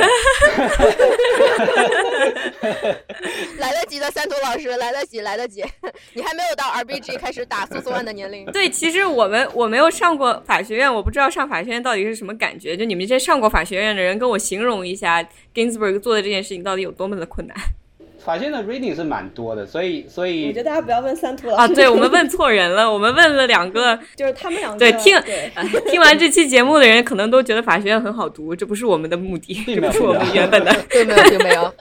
来得及的，三图老师，来得及，来得及。你还没有到 RBG 开始打诉讼案的年龄。(laughs) 对，其实我们我没有上过法学院，我不知道上法学院到底是什么感觉。就你们这些上过法学院的人，跟我形容一下 Ginsburg 做的这件事情到底有多么的困难。法学的 reading 是蛮多的，所以所以我觉得大家不要问三图老师。啊，对我们问错人了，(laughs) 我们问了两个，(laughs) 就是他们两个对听对。(laughs) 听完这期节目的人可能都觉得法学院很好读，这不是我们的目的，这不是我们原本的，就没有，并没有。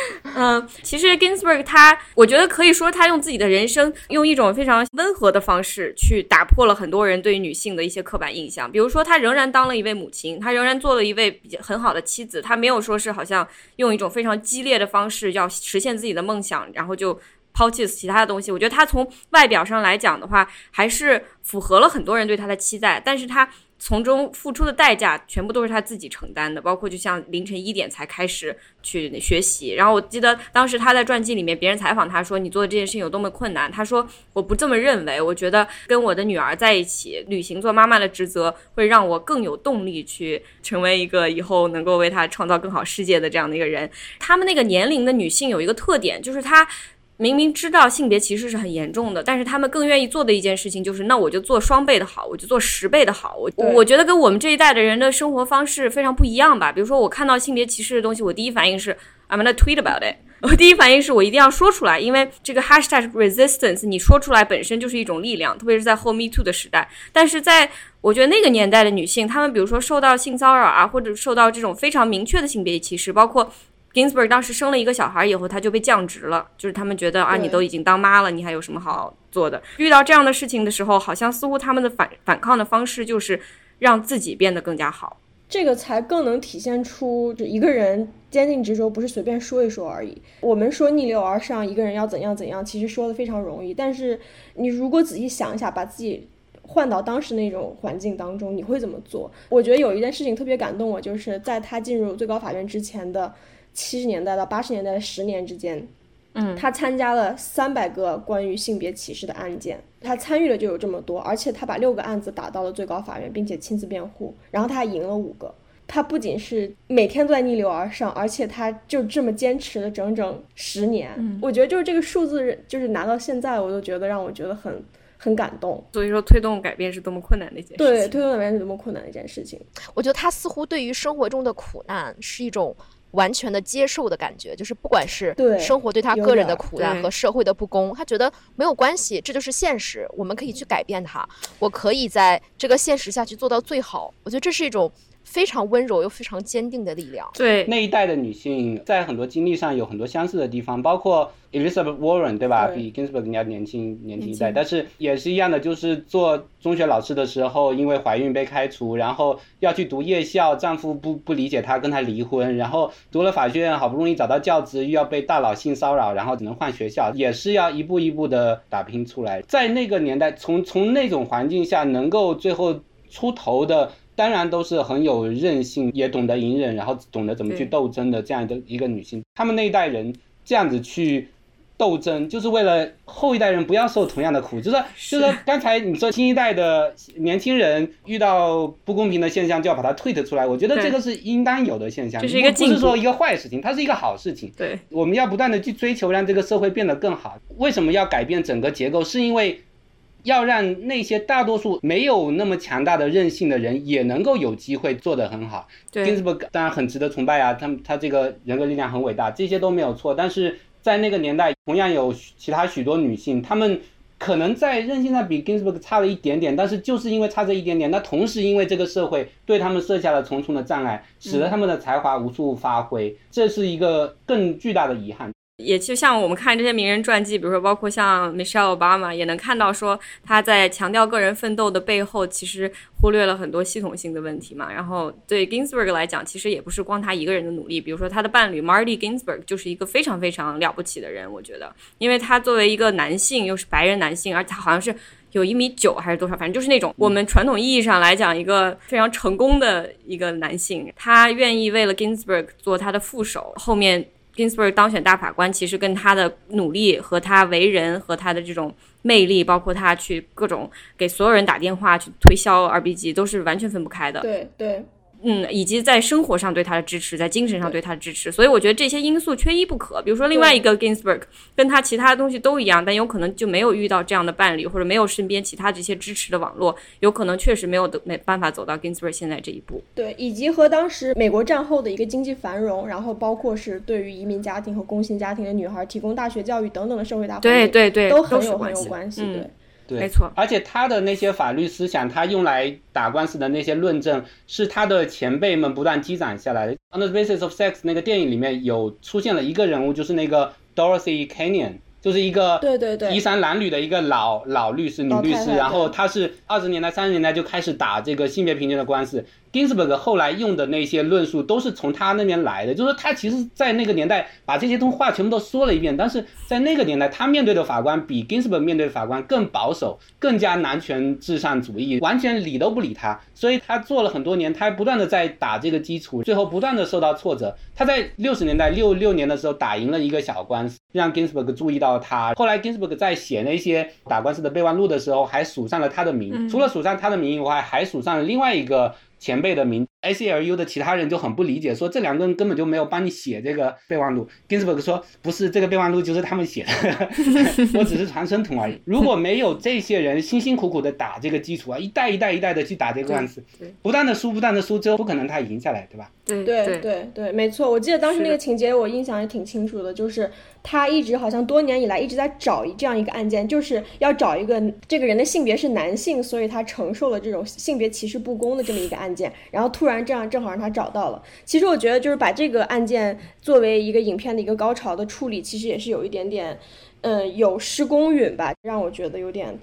(laughs) 嗯，其实 Ginsburg 他，我觉得可以说他用自己的人生，用一种非常温和的方式去打破了很多人对于女性的一些刻板印象。比如说，他仍然当了一位母亲，他仍然做了一位比较很好的妻子，他没有说是好像用一种非常激烈的方式要实现自己的梦想，然后就抛弃其他的东西。我觉得他从外表上来讲的话，还是符合了很多人对他的期待，但是他。从中付出的代价全部都是他自己承担的，包括就像凌晨一点才开始去学习。然后我记得当时他在传记里面，别人采访他说：“你做的这件事情有多么困难？”他说：“我不这么认为，我觉得跟我的女儿在一起，履行做妈妈的职责，会让我更有动力去成为一个以后能够为他创造更好世界的这样的一个人。”他们那个年龄的女性有一个特点，就是她。明明知道性别歧视是很严重的，但是他们更愿意做的一件事情就是，那我就做双倍的好，我就做十倍的好。我我觉得跟我们这一代的人的生活方式非常不一样吧。比如说，我看到性别歧视的东西，我第一反应是 I'm gonna tweet about it。(laughs) 我第一反应是我一定要说出来，因为这个 hashtag resistance，你说出来本身就是一种力量，特别是在后 Me Too 的时代。但是在我觉得那个年代的女性，她们比如说受到性骚扰啊，或者受到这种非常明确的性别歧视，包括。Ginsburg 当时生了一个小孩以后，他就被降职了。就是他们觉得啊，你都已经当妈了，你还有什么好做的？遇到这样的事情的时候，好像似乎他们的反反抗的方式就是让自己变得更加好。这个才更能体现出，就一个人坚定执着不是随便说一说而已。我们说逆流而上，一个人要怎样怎样，其实说的非常容易。但是你如果仔细想一下，把自己换到当时那种环境当中，你会怎么做？我觉得有一件事情特别感动我，就是在他进入最高法院之前的。七十年代到八十年代的十年之间，嗯，他参加了三百个关于性别歧视的案件，他参与的就有这么多，而且他把六个案子打到了最高法院，并且亲自辩护，然后他还赢了五个。他不仅是每天都在逆流而上，而且他就这么坚持了整整十年。我觉得就是这个数字，就是拿到现在，我都觉得让我觉得很很感动。所以说，推动改变是多么困难的一件事情。对，推动改变是多么困难的一件事情。我觉得他似乎对于生活中的苦难是一种。完全的接受的感觉，就是不管是生活对他个人的苦难和社会的不公，他觉得没有关系，这就是现实，我们可以去改变它。我可以在这个现实下去做到最好。我觉得这是一种非常温柔又非常坚定的力量。对那一代的女性，在很多经历上有很多相似的地方，包括。Elizabeth Warren 对吧？比 Ginsburg 更加年轻年轻一代，但是也是一样的，就是做中学老师的时候，因为怀孕被开除，然后要去读夜校，丈夫不不理解她，跟她离婚，然后读了法学院，好不容易找到教职，又要被大佬性骚扰，然后只能换学校，也是要一步一步的打拼出来。在那个年代，从从那种环境下能够最后出头的，当然都是很有韧性，也懂得隐忍，然后懂得怎么去斗争的这样的一个女性。他们那一代人这样子去。斗争就是为了后一代人不要受同样的苦，就是就是说刚才你说新一代的年轻人遇到不公平的现象就要把它推特出来，我觉得这个是应当有的现象，就是一个不是说一个坏事情，它是一个好事情。对，我们要不断的去追求让这个社会变得更好。为什么要改变整个结构？是因为要让那些大多数没有那么强大的韧性的人也能够有机会做得很好。对，Ginsburg 当然很值得崇拜啊，他他这个人格力量很伟大，这些都没有错，但是。在那个年代，同样有其他许多女性，她们可能在韧性上比 Ginsburg 差了一点点，但是就是因为差这一点点，那同时因为这个社会对他们设下了重重的障碍，使得他们的才华无处发挥，这是一个更巨大的遗憾。也就像我们看这些名人传记，比如说包括像 Michelle Obama，也能看到说他在强调个人奋斗的背后，其实忽略了很多系统性的问题嘛。然后对 Ginsburg 来讲，其实也不是光他一个人的努力。比如说他的伴侣 Marty Ginsburg 就是一个非常非常了不起的人，我觉得，因为他作为一个男性，又是白人男性，而且他好像是有一米九还是多少，反正就是那种我们传统意义上来讲一个非常成功的一个男性。他愿意为了 Ginsburg 做他的副手，后面。Ginsburg 当选大法官，其实跟他的努力和他为人和他的这种魅力，包括他去各种给所有人打电话去推销 RBG，都是完全分不开的。对对。嗯，以及在生活上对他的支持，在精神上对他的支持，所以我觉得这些因素缺一不可。比如说，另外一个 Ginsburg 跟他其他的东西都一样，但有可能就没有遇到这样的伴侣，或者没有身边其他这些支持的网络，有可能确实没有的没办法走到 Ginsburg 现在这一步。对，以及和当时美国战后的一个经济繁荣，然后包括是对于移民家庭和工薪家庭的女孩提供大学教育等等的社会大环境，对对对，都很有很有关系。对。没错，而且他的那些法律思想，他用来打官司的那些论证，是他的前辈们不断积攒下来的。On the basis of sex 那个电影里面有出现了一个人物，就是那个 Dorothy Canyon。就是一个对对对衣衫褴褛的一个老老律师女律师，然后她是二十年代三十年代就开始打这个性别平权的官司。Ginsburg 后来用的那些论述都是从他那边来的，就是他其实，在那个年代把这些东话全部都说了一遍，但是在那个年代，他面对的法官比 Ginsburg 面对的法官更保守，更加男权至上主义，完全理都不理他。所以他做了很多年，他不断的在打这个基础，最后不断的受到挫折。他在六十年代六六年的时候打赢了一个小官司，让 Ginsburg 注意到他。后来 Ginsburg 在写那些打官司的备忘录的时候，还署上了他的名，除了署上他的名以外，还署上了另外一个。前辈的名，ACLU 的其他人就很不理解，说这两个人根本就没有帮你写这个备忘录。Ginsburg 说，不是这个备忘录就是他们写的，(laughs) 我只是传声筒而已。如果没有这些人辛辛苦苦的打这个基础啊，一代一代一代的去打这个官司，不断的输，不断的输，最后不可能他赢下来，对吧？对对对对，没错。我记得当时那个情节，我印象也挺清楚的，就是他一直好像多年以来一直在找这样一个案件，就是要找一个这个人的性别是男性，所以他承受了这种性别歧视不公的这么一个案件。然后突然不然这样正好让他找到了。其实我觉得就是把这个案件作为一个影片的一个高潮的处理，其实也是有一点点，嗯，有失公允吧，让我觉得有点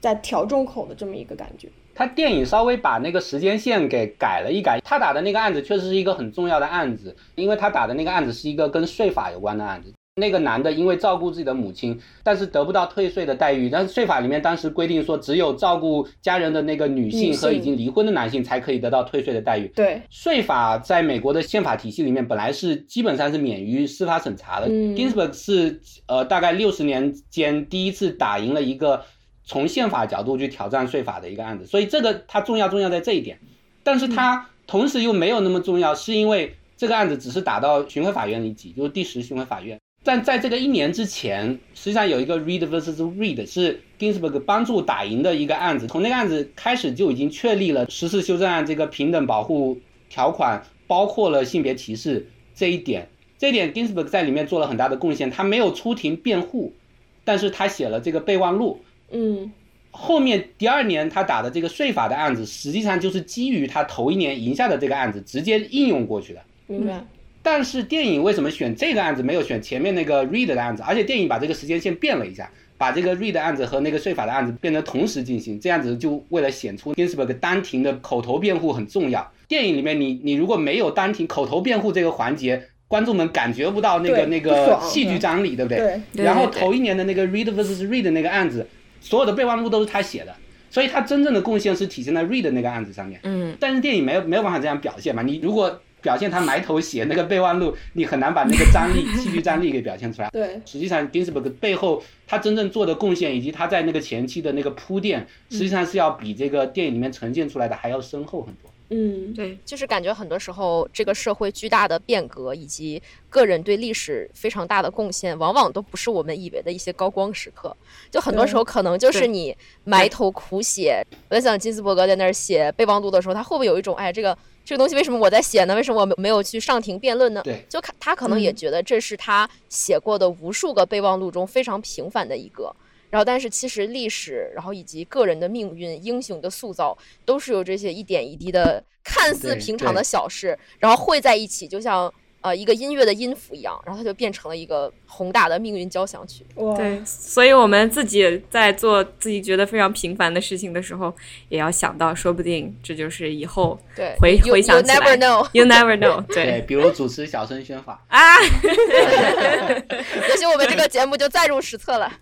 在调重口的这么一个感觉。他电影稍微把那个时间线给改了一改，他打的那个案子确实是一个很重要的案子，因为他打的那个案子是一个跟税法有关的案子。那个男的因为照顾自己的母亲，但是得不到退税的待遇，但是税法里面当时规定说，只有照顾家人的那个女性和已经离婚的男性才可以得到退税的待遇。对，税法在美国的宪法体系里面本来是基本上是免于司法审查的。Ginsburg 是呃大概六十年间第一次打赢了一个。从宪法角度去挑战税法的一个案子，所以这个它重要重要在这一点，但是它同时又没有那么重要，是因为这个案子只是打到巡回法院一级，就是第十巡回法院。但在这个一年之前，实际上有一个 read versus read 是 Ginsburg 帮助打赢的一个案子，从那个案子开始就已经确立了十四修正案这个平等保护条款包括了性别歧视这一点，这一点 Ginsburg 在里面做了很大的贡献，他没有出庭辩护，但是他写了这个备忘录。嗯，后面第二年他打的这个税法的案子，实际上就是基于他头一年赢下的这个案子直接应用过去的。明白。但是电影为什么选这个案子，没有选前面那个 Reed 的案子？而且电影把这个时间线变了一下，把这个 Reed 的案子和那个税法的案子变成同时进行，这样子就为了显出 Ginsburg 单庭的口头辩护很重要。电影里面你你如果没有单庭口头辩护这个环节，观众们感觉不到那个那个戏剧张力，对不对？对。然后头一年的那个 Reed vs Reed 那个案子。所有的备忘录都是他写的，所以他真正的贡献是体现在 Reed 那个案子上面。嗯，但是电影没有没有办法这样表现嘛？你如果表现他埋头写那个备忘录，你很难把那个张力、戏剧张力给表现出来。对，实际上 Ginsburg 背后他真正做的贡献，以及他在那个前期的那个铺垫，实际上是要比这个电影里面呈现出来的还要深厚很多。嗯，对，就是感觉很多时候这个社会巨大的变革以及个人对历史非常大的贡献，往往都不是我们以为的一些高光时刻。就很多时候可能就是你埋头苦写。我在想金斯伯格在那儿写备忘录的时候，他会不会有一种哎，这个这个东西为什么我在写呢？为什么我没有去上庭辩论呢？对，就他可能也觉得这是他写过的无数个备忘录中非常平凡的一个。然后，但是其实历史，然后以及个人的命运、英雄的塑造，都是由这些一点一滴的看似平常的小事，然后汇在一起，就像呃一个音乐的音符一样，然后它就变成了一个宏大的命运交响曲。对，所以我们自己在做自己觉得非常平凡的事情的时候，也要想到，说不定这就是以后对，回 you, 回想 you 起来 never know。，you never know (laughs) 对，对。比如主持小声宣法，啊，(laughs) 也许我们这个节目就载入史册了。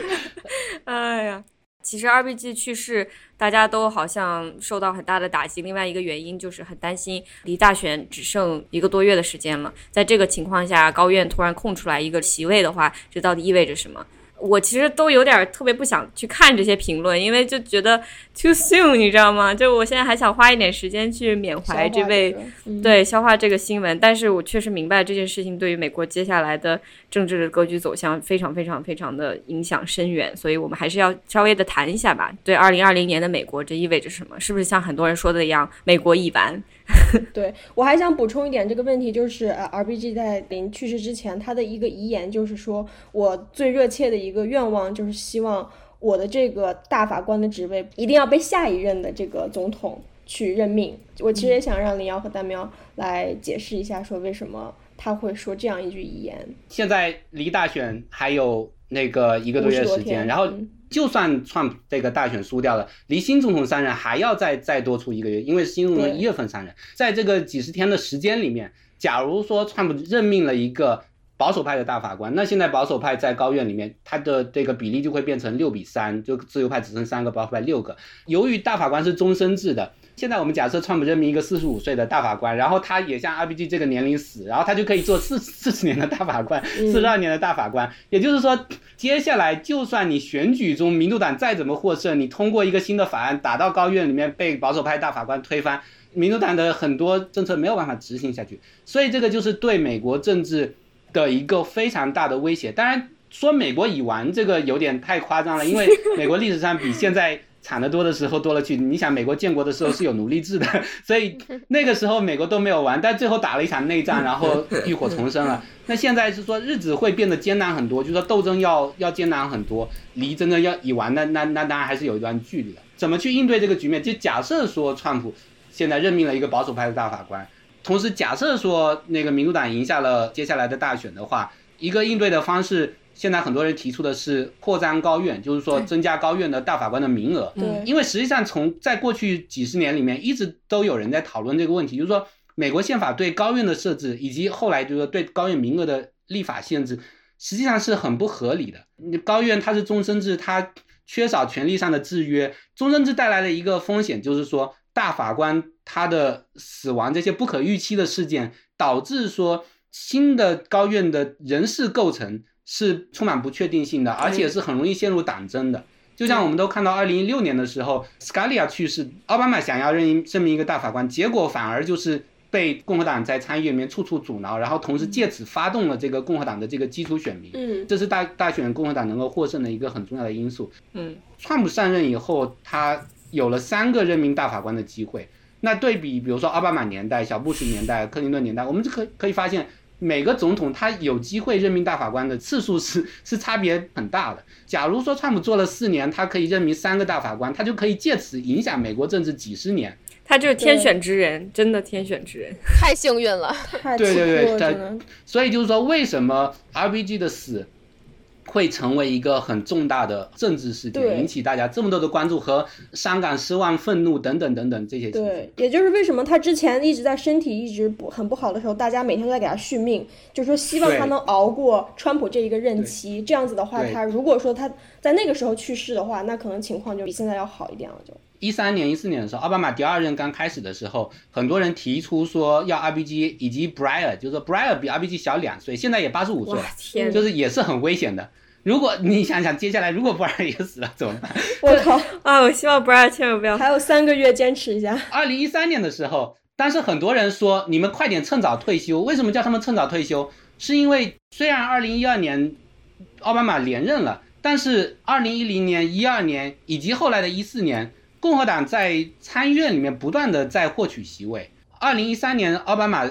(laughs) 哎呀，其实 RBG 去世，大家都好像受到很大的打击。另外一个原因就是很担心，离大选只剩一个多月的时间了。在这个情况下，高院突然空出来一个席位的话，这到底意味着什么？我其实都有点特别不想去看这些评论，因为就觉得 too soon，你知道吗？就我现在还想花一点时间去缅怀这位。嗯，对，消化这个新闻，但是我确实明白这件事情对于美国接下来的政治的格局走向非常非常非常的影响深远，所以我们还是要稍微的谈一下吧。对，二零二零年的美国这意味着什么？是不是像很多人说的一样，美国已完？(laughs) 对我还想补充一点，这个问题就是，呃，RBG 在临去世之前，他的一个遗言就是说，我最热切的一个愿望就是希望我的这个大法官的职位一定要被下一任的这个总统去任命。我其实也想让林瑶和大喵来解释一下，说为什么他会说这样一句遗言。现在离大选还有那个一个多月50多时间，天然后嗯就算 Trump 这个大选输掉了，离新总统上任还要再再多出一个月，因为新总统一月份上任，在这个几十天的时间里面，假如说 Trump 任命了一个保守派的大法官，那现在保守派在高院里面，他的这个比例就会变成六比三，就自由派只剩三个，保守派六个。由于大法官是终身制的，现在我们假设川普任命一个四十五岁的大法官，然后他也像 RBG 这个年龄死，然后他就可以做四四十年的大法官，四十二年的大法官。也就是说，接下来就算你选举中民主党再怎么获胜，你通过一个新的法案打到高院里面被保守派大法官推翻，民主党的很多政策没有办法执行下去，所以这个就是对美国政治的一个非常大的威胁。当然，说美国已完这个有点太夸张了，因为美国历史上比现在惨的多的时候多了去。你想，美国建国的时候是有奴隶制的，(laughs) 所以那个时候美国都没有完，但最后打了一场内战，然后浴火重生了。(laughs) 那现在是说日子会变得艰难很多，就是说斗争要要艰难很多，离真的要已完那那那当然还是有一段距离的。怎么去应对这个局面？就假设说川普现在任命了一个保守派的大法官，同时假设说那个民主党赢下了接下来的大选的话，一个应对的方式，现在很多人提出的是扩张高院，就是说增加高院的大法官的名额。对，因为实际上从在过去几十年里面，一直都有人在讨论这个问题，就是说美国宪法对高院的设置，以及后来就是说对高院名额的立法限制，实际上是很不合理的。你高院它是终身制，它缺少权力上的制约，终身制带来的一个风险就是说，大法官他的死亡这些不可预期的事件，导致说新的高院的人事构成是充满不确定性的，而且是很容易陷入党争的。就像我们都看到，二零一六年的时候，Scalia 去世，奥巴马想要任任命一个大法官，结果反而就是被共和党在参议院里面处处阻挠，然后同时借此发动了这个共和党的这个基础选民，嗯，这是大大选共和党能够获胜的一个很重要的因素。嗯，川普上任以后，他有了三个任命大法官的机会。那对比，比如说奥巴马年代、小布什年代、克林顿年代，我们就可可以发现，每个总统他有机会任命大法官的次数是是差别很大的。假如说川普做了四年，他可以任命三个大法官，他就可以借此影响美国政治几十年。他就是天选之人，真的天选之人。太幸运了。太对对对所以就是说，为什么 RBG 的死会成为一个很重大的政治事件，引起大家这么多的关注和伤感、失望、愤怒等等等等这些情绪？对，也就是为什么他之前一直在身体一直不很不好的时候，大家每天都在给他续命，就是说希望他能熬过川普这一个任期。这样子的话，他如果说他在那个时候去世的话，那可能情况就比现在要好一点了。就一三年、一四年的时候，奥巴马第二任刚开始的时候，很多人提出说要 RBG 以及 Breyer，就是说 Breyer 比 RBG 小两岁，现在也八十五岁了，天，就是也是很危险的。如果你想想，接下来如果 Breyer 也死了怎么办？(laughs) 我靠，啊！我希望 Brier 千万不要。还有三个月坚持一下。二零一三年的时候，但是很多人说你们快点趁早退休。为什么叫他们趁早退休？是因为虽然二零一二年奥巴马连任了，但是二零一零年、一二年以及后来的一四年，共和党在参议院里面不断的在获取席位。二零一三年奥巴马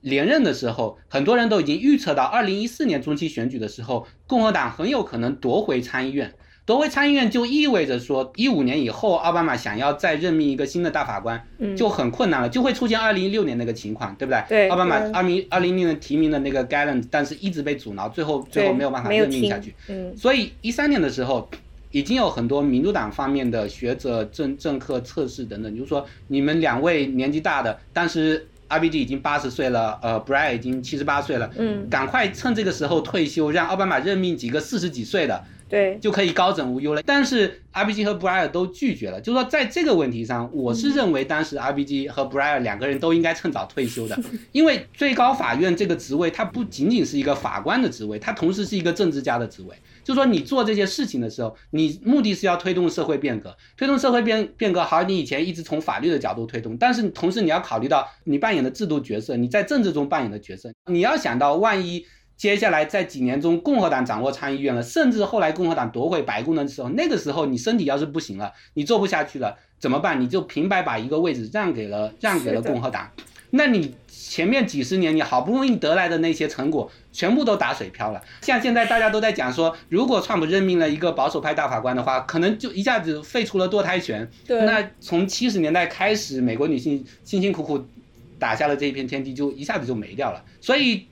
连任的时候，很多人都已经预测到二零一四年中期选举的时候，共和党很有可能夺回参议院。夺回参议院就意味着说，一五年以后奥巴马想要再任命一个新的大法官，就很困难了，就会出现二零一六年那个情况，对不对？对。奥巴马二零二零年提名的那个 Gallant，但是一直被阻挠，最后最后没有办法任命下去。嗯。所以一三年的时候，已经有很多民主党方面的学者、政政客测试等等，就是说你们两位年纪大的，但是。R B G 已经八十岁了，呃，Bry 已经七十八岁了，嗯，赶快趁这个时候退休，让奥巴马任命几个四十几岁的，对，就可以高枕无忧了。但是 R B G 和 Bry 都拒绝了，就是说在这个问题上，我是认为当时 R B G 和 Bry 两个人都应该趁早退休的，因为最高法院这个职位，它不仅仅是一个法官的职位，它同时是一个政治家的职位。就说你做这些事情的时候，你目的是要推动社会变革，推动社会变变革。好，你以前一直从法律的角度推动，但是同时你要考虑到你扮演的制度角色，你在政治中扮演的角色。你要想到，万一接下来在几年中共和党掌握参议院了，甚至后来共和党夺回白宫的时候，那个时候你身体要是不行了，你做不下去了，怎么办？你就平白把一个位置让给了让给了共和党，那你。前面几十年你好不容易得来的那些成果，全部都打水漂了。像现在大家都在讲说，如果川普任命了一个保守派大法官的话，可能就一下子废除了堕胎权。对。那从七十年代开始，美国女性辛辛苦苦打下了这一片天地，就一下子就没掉了。所以，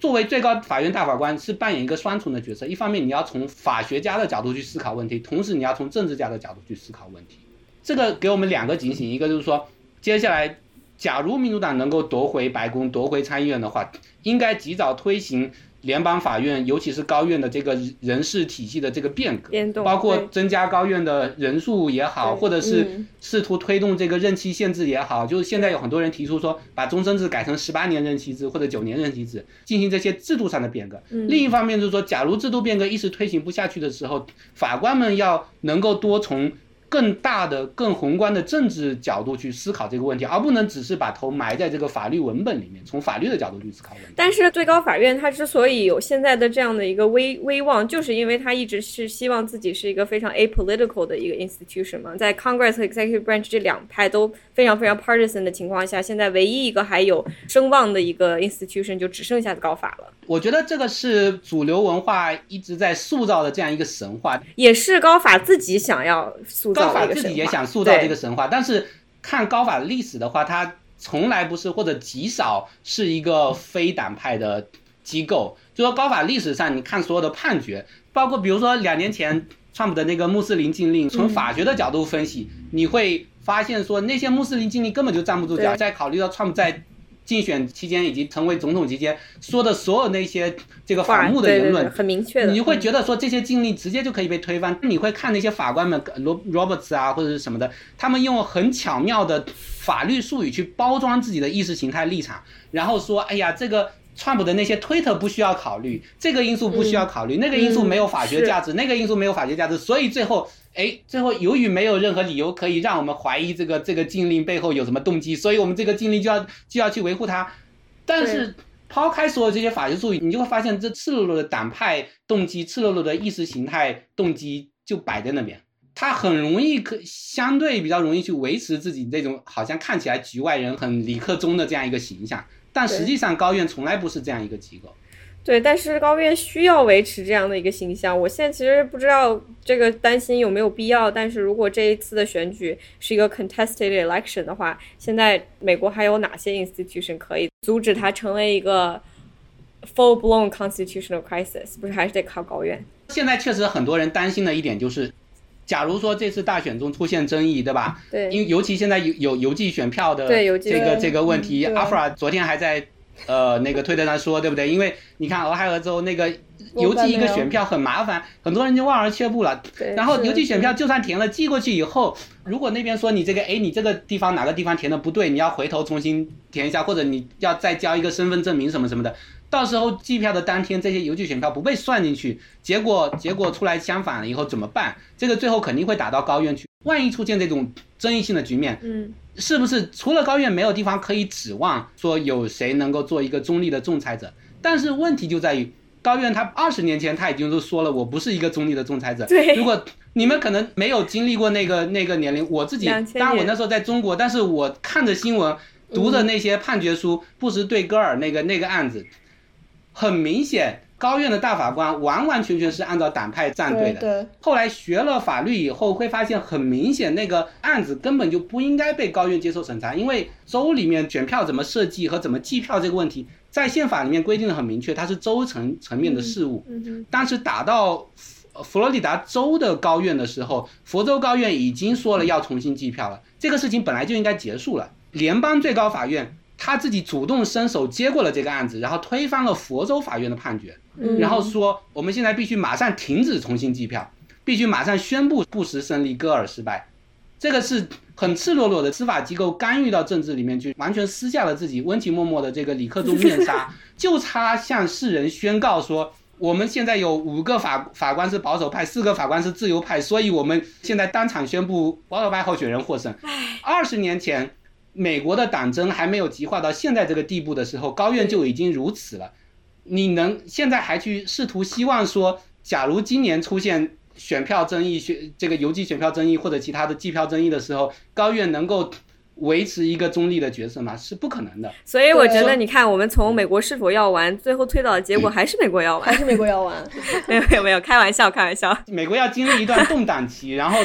作为最高法院大法官是扮演一个双重的角色：一方面你要从法学家的角度去思考问题，同时你要从政治家的角度去思考问题。这个给我们两个警醒：一个就是说，接下来。假如民主党能够夺回白宫、夺回参议院的话，应该及早推行联邦法院，尤其是高院的这个人事体系的这个变革，包括增加高院的人数也好，或者是试图推动这个任期限制也好。就是现在有很多人提出说，把终身制改成十八年任期制或者九年任期制，进行这些制度上的变革。另一方面就是说，假如制度变革一时推行不下去的时候，法官们要能够多从。更大的、更宏观的政治角度去思考这个问题，而不能只是把头埋在这个法律文本里面，从法律的角度去思考问题。但是最高法院它之所以有现在的这样的一个威威望，就是因为它一直是希望自己是一个非常 apolitical 的一个 institution 嘛，在 Congress 和 Executive Branch 这两派都非常非常 partisan 的情况下，现在唯一一个还有声望的一个 institution 就只剩下高法了。我觉得这个是主流文化一直在塑造的这样一个神话，也是高法自己想要塑造。高法自己也想塑造这个神话，但是看高法的历史的话，它从来不是或者极少是一个非党派的机构。就说高法历史上，你看所有的判决，包括比如说两年前川普的那个穆斯林禁令，从法学的角度分析，你会发现说那些穆斯林禁令根本就站不住脚。再考虑到川普在竞选期间以及成为总统期间说的所有那些这个反目的言论，很明确的，你会觉得说这些经历直接就可以被推翻。你会看那些法官们，罗 Roberts 啊或者是什么的，他们用很巧妙的法律术语去包装自己的意识形态立场，然后说，哎呀，这个川普的那些推特不需要考虑，这个因素不需要考虑，那个因素没有法学价值，那个因素没有法学价值，所以最后。哎，最后由于没有任何理由可以让我们怀疑这个这个禁令背后有什么动机，所以我们这个禁令就要就要去维护它。但是抛开所有这些法律术语，你就会发现这赤裸裸的党派动机、赤裸裸的意识形态动机就摆在那边。他很容易可相对比较容易去维持自己这种好像看起来局外人很理克中的这样一个形象，但实际上高院从来不是这样一个机构。对，但是高院需要维持这样的一个形象。我现在其实不知道这个担心有没有必要。但是如果这一次的选举是一个 contested election 的话，现在美国还有哪些 institution 可以阻止它成为一个 full blown constitutional crisis？不是还是得靠高院？现在确实很多人担心的一点就是，假如说这次大选中出现争议，对吧？对。因为尤其现在有有邮寄选票的这个这个问题，阿弗拉昨天还在。呃，那个推特上说，对不对？因为你看俄亥俄州那个邮寄一个选票很麻烦，很多人就望而却步了。然后邮寄选票就算填了，寄过去以后，如果那边说你这个，哎，你这个地方哪个地方填的不对，你要回头重新填一下，或者你要再交一个身份证明什么什么的，到时候计票的当天这些邮寄选票不被算进去，结果结果出来相反了以后怎么办？这个最后肯定会打到高院去。万一出现这种争议性的局面，嗯。是不是除了高院没有地方可以指望说有谁能够做一个中立的仲裁者？但是问题就在于高院他二十年前他已经都说了我不是一个中立的仲裁者。对，如果你们可能没有经历过那个那个年龄，我自己当然我那时候在中国，但是我看着新闻，读的那些判决书，布什对戈尔那个那个案子，很明显高院的大法官完完全全是按照党派站队的。对，后来学了法律以后，会发现很明显，那个案子根本就不应该被高院接受审查，因为州里面选票怎么设计和怎么计票这个问题，在宪法里面规定的很明确，它是州层层面的事务。嗯哼，但是打到佛佛罗里达州的高院的时候，佛州高院已经说了要重新计票了，这个事情本来就应该结束了。联邦最高法院他自己主动伸手接过了这个案子，然后推翻了佛州法院的判决。嗯然后说我们现在必须马上停止重新计票，必须马上宣布布什胜利，戈尔失败。这个是很赤裸裸的司法机构干预到政治里面去，完全撕下了自己温情脉脉的这个李克宗面纱，(laughs) 就差向世人宣告说，我们现在有五个法法官是保守派，四个法官是自由派，所以我们现在当场宣布保守派候选人获胜。二十年前，美国的党争还没有激化到现在这个地步的时候，高院就已经如此了。你能现在还去试图希望说，假如今年出现选票争议、选这个邮寄选票争议或者其他的计票争议的时候，高院能够维持一个中立的角色吗？是不可能的。所以我觉得，你看，我们从美国是否要完，最后推导的结果还是美国要完。还是美国要玩。(laughs) 没有没有没有，开玩笑开玩笑。美国要经历一段动荡期，然后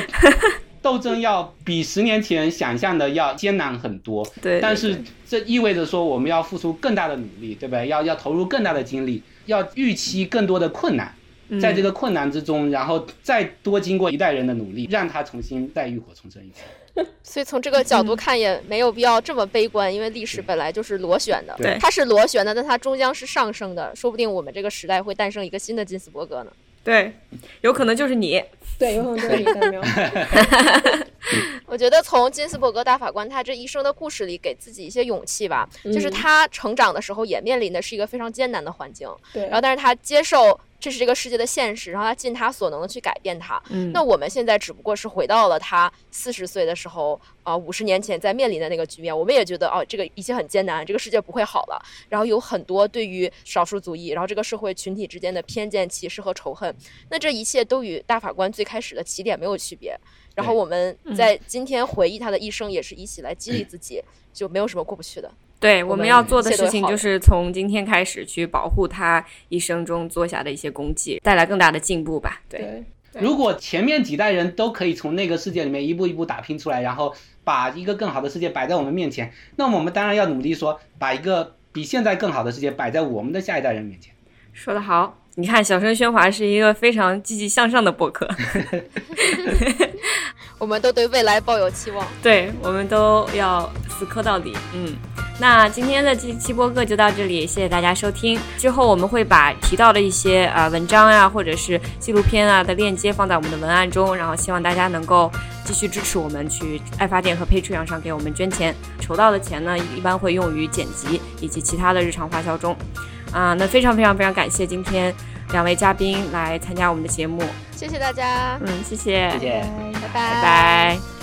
斗争要比十年前想象的要艰难很多。对，但是这意味着说，我们要付出更大的努力，对不对？要要投入更大的精力，要预期更多的困难，在这个困难之中，然后再多经过一代人的努力，让它重新再浴火重生一次。(laughs) 所以从这个角度看，也没有必要这么悲观，因为历史 (laughs) 本来就是螺旋的。对它是螺旋的，但它终将是上升的。说不定我们这个时代会诞生一个新的金斯伯格呢。对，有可能就是你。对，有可能就是你。(laughs) 我觉得从金斯伯格大法官他这一生的故事里，给自己一些勇气吧。就是嗯他成长的时候也面临的是一个非常艰难的环境，对，然后但是他接受这是这个世界的现实，然后他尽他所能的去改变它。嗯那我们现在只不过是回到了他四十岁的时候，啊、五十年前在面临的那个局面，我们也觉得哦，这个一切很艰难，这个世界不会好了。然后有很多对于少数族裔，然后这个社会群体之间的偏见、歧视和仇恨，那这一切都与大法官最开始的起点没有区别。然后我们在今天回忆他的一生，也是一起来激励自己，就没有什么过不去的。对，我我们们要做的事情就是从今天开始去保护他一生中做下的一些功绩，带来更大的进步吧。对，对，对如果前面几代人都可以从那个世界里面一步一步打拼出来，然后把一个更好的世界摆在我们面前，那么我们当然要努力说，把一个比现在更好的世界摆在我们的下一代人面前。说得好。你看，小声喧哗是一个非常积极向上的博客 (laughs) (laughs) 我们都对未来抱有期望。对我们都要死磕到底。嗯，那今天的这期播客就到这里，谢谢大家收听。之后我们会把提到的一些啊、呃文章啊，或者是纪录片啊的链接放在我们的文案中，然后希望大家能够继续支持我们，去爱发电和 Patreon 上给我们捐钱。筹到的钱呢，一般会用于剪辑以及其他的日常花销中。啊，那非常非常非常感谢今天两位嘉宾来参加我们的节目。谢谢大家，嗯，谢谢，谢谢。拜拜拜拜。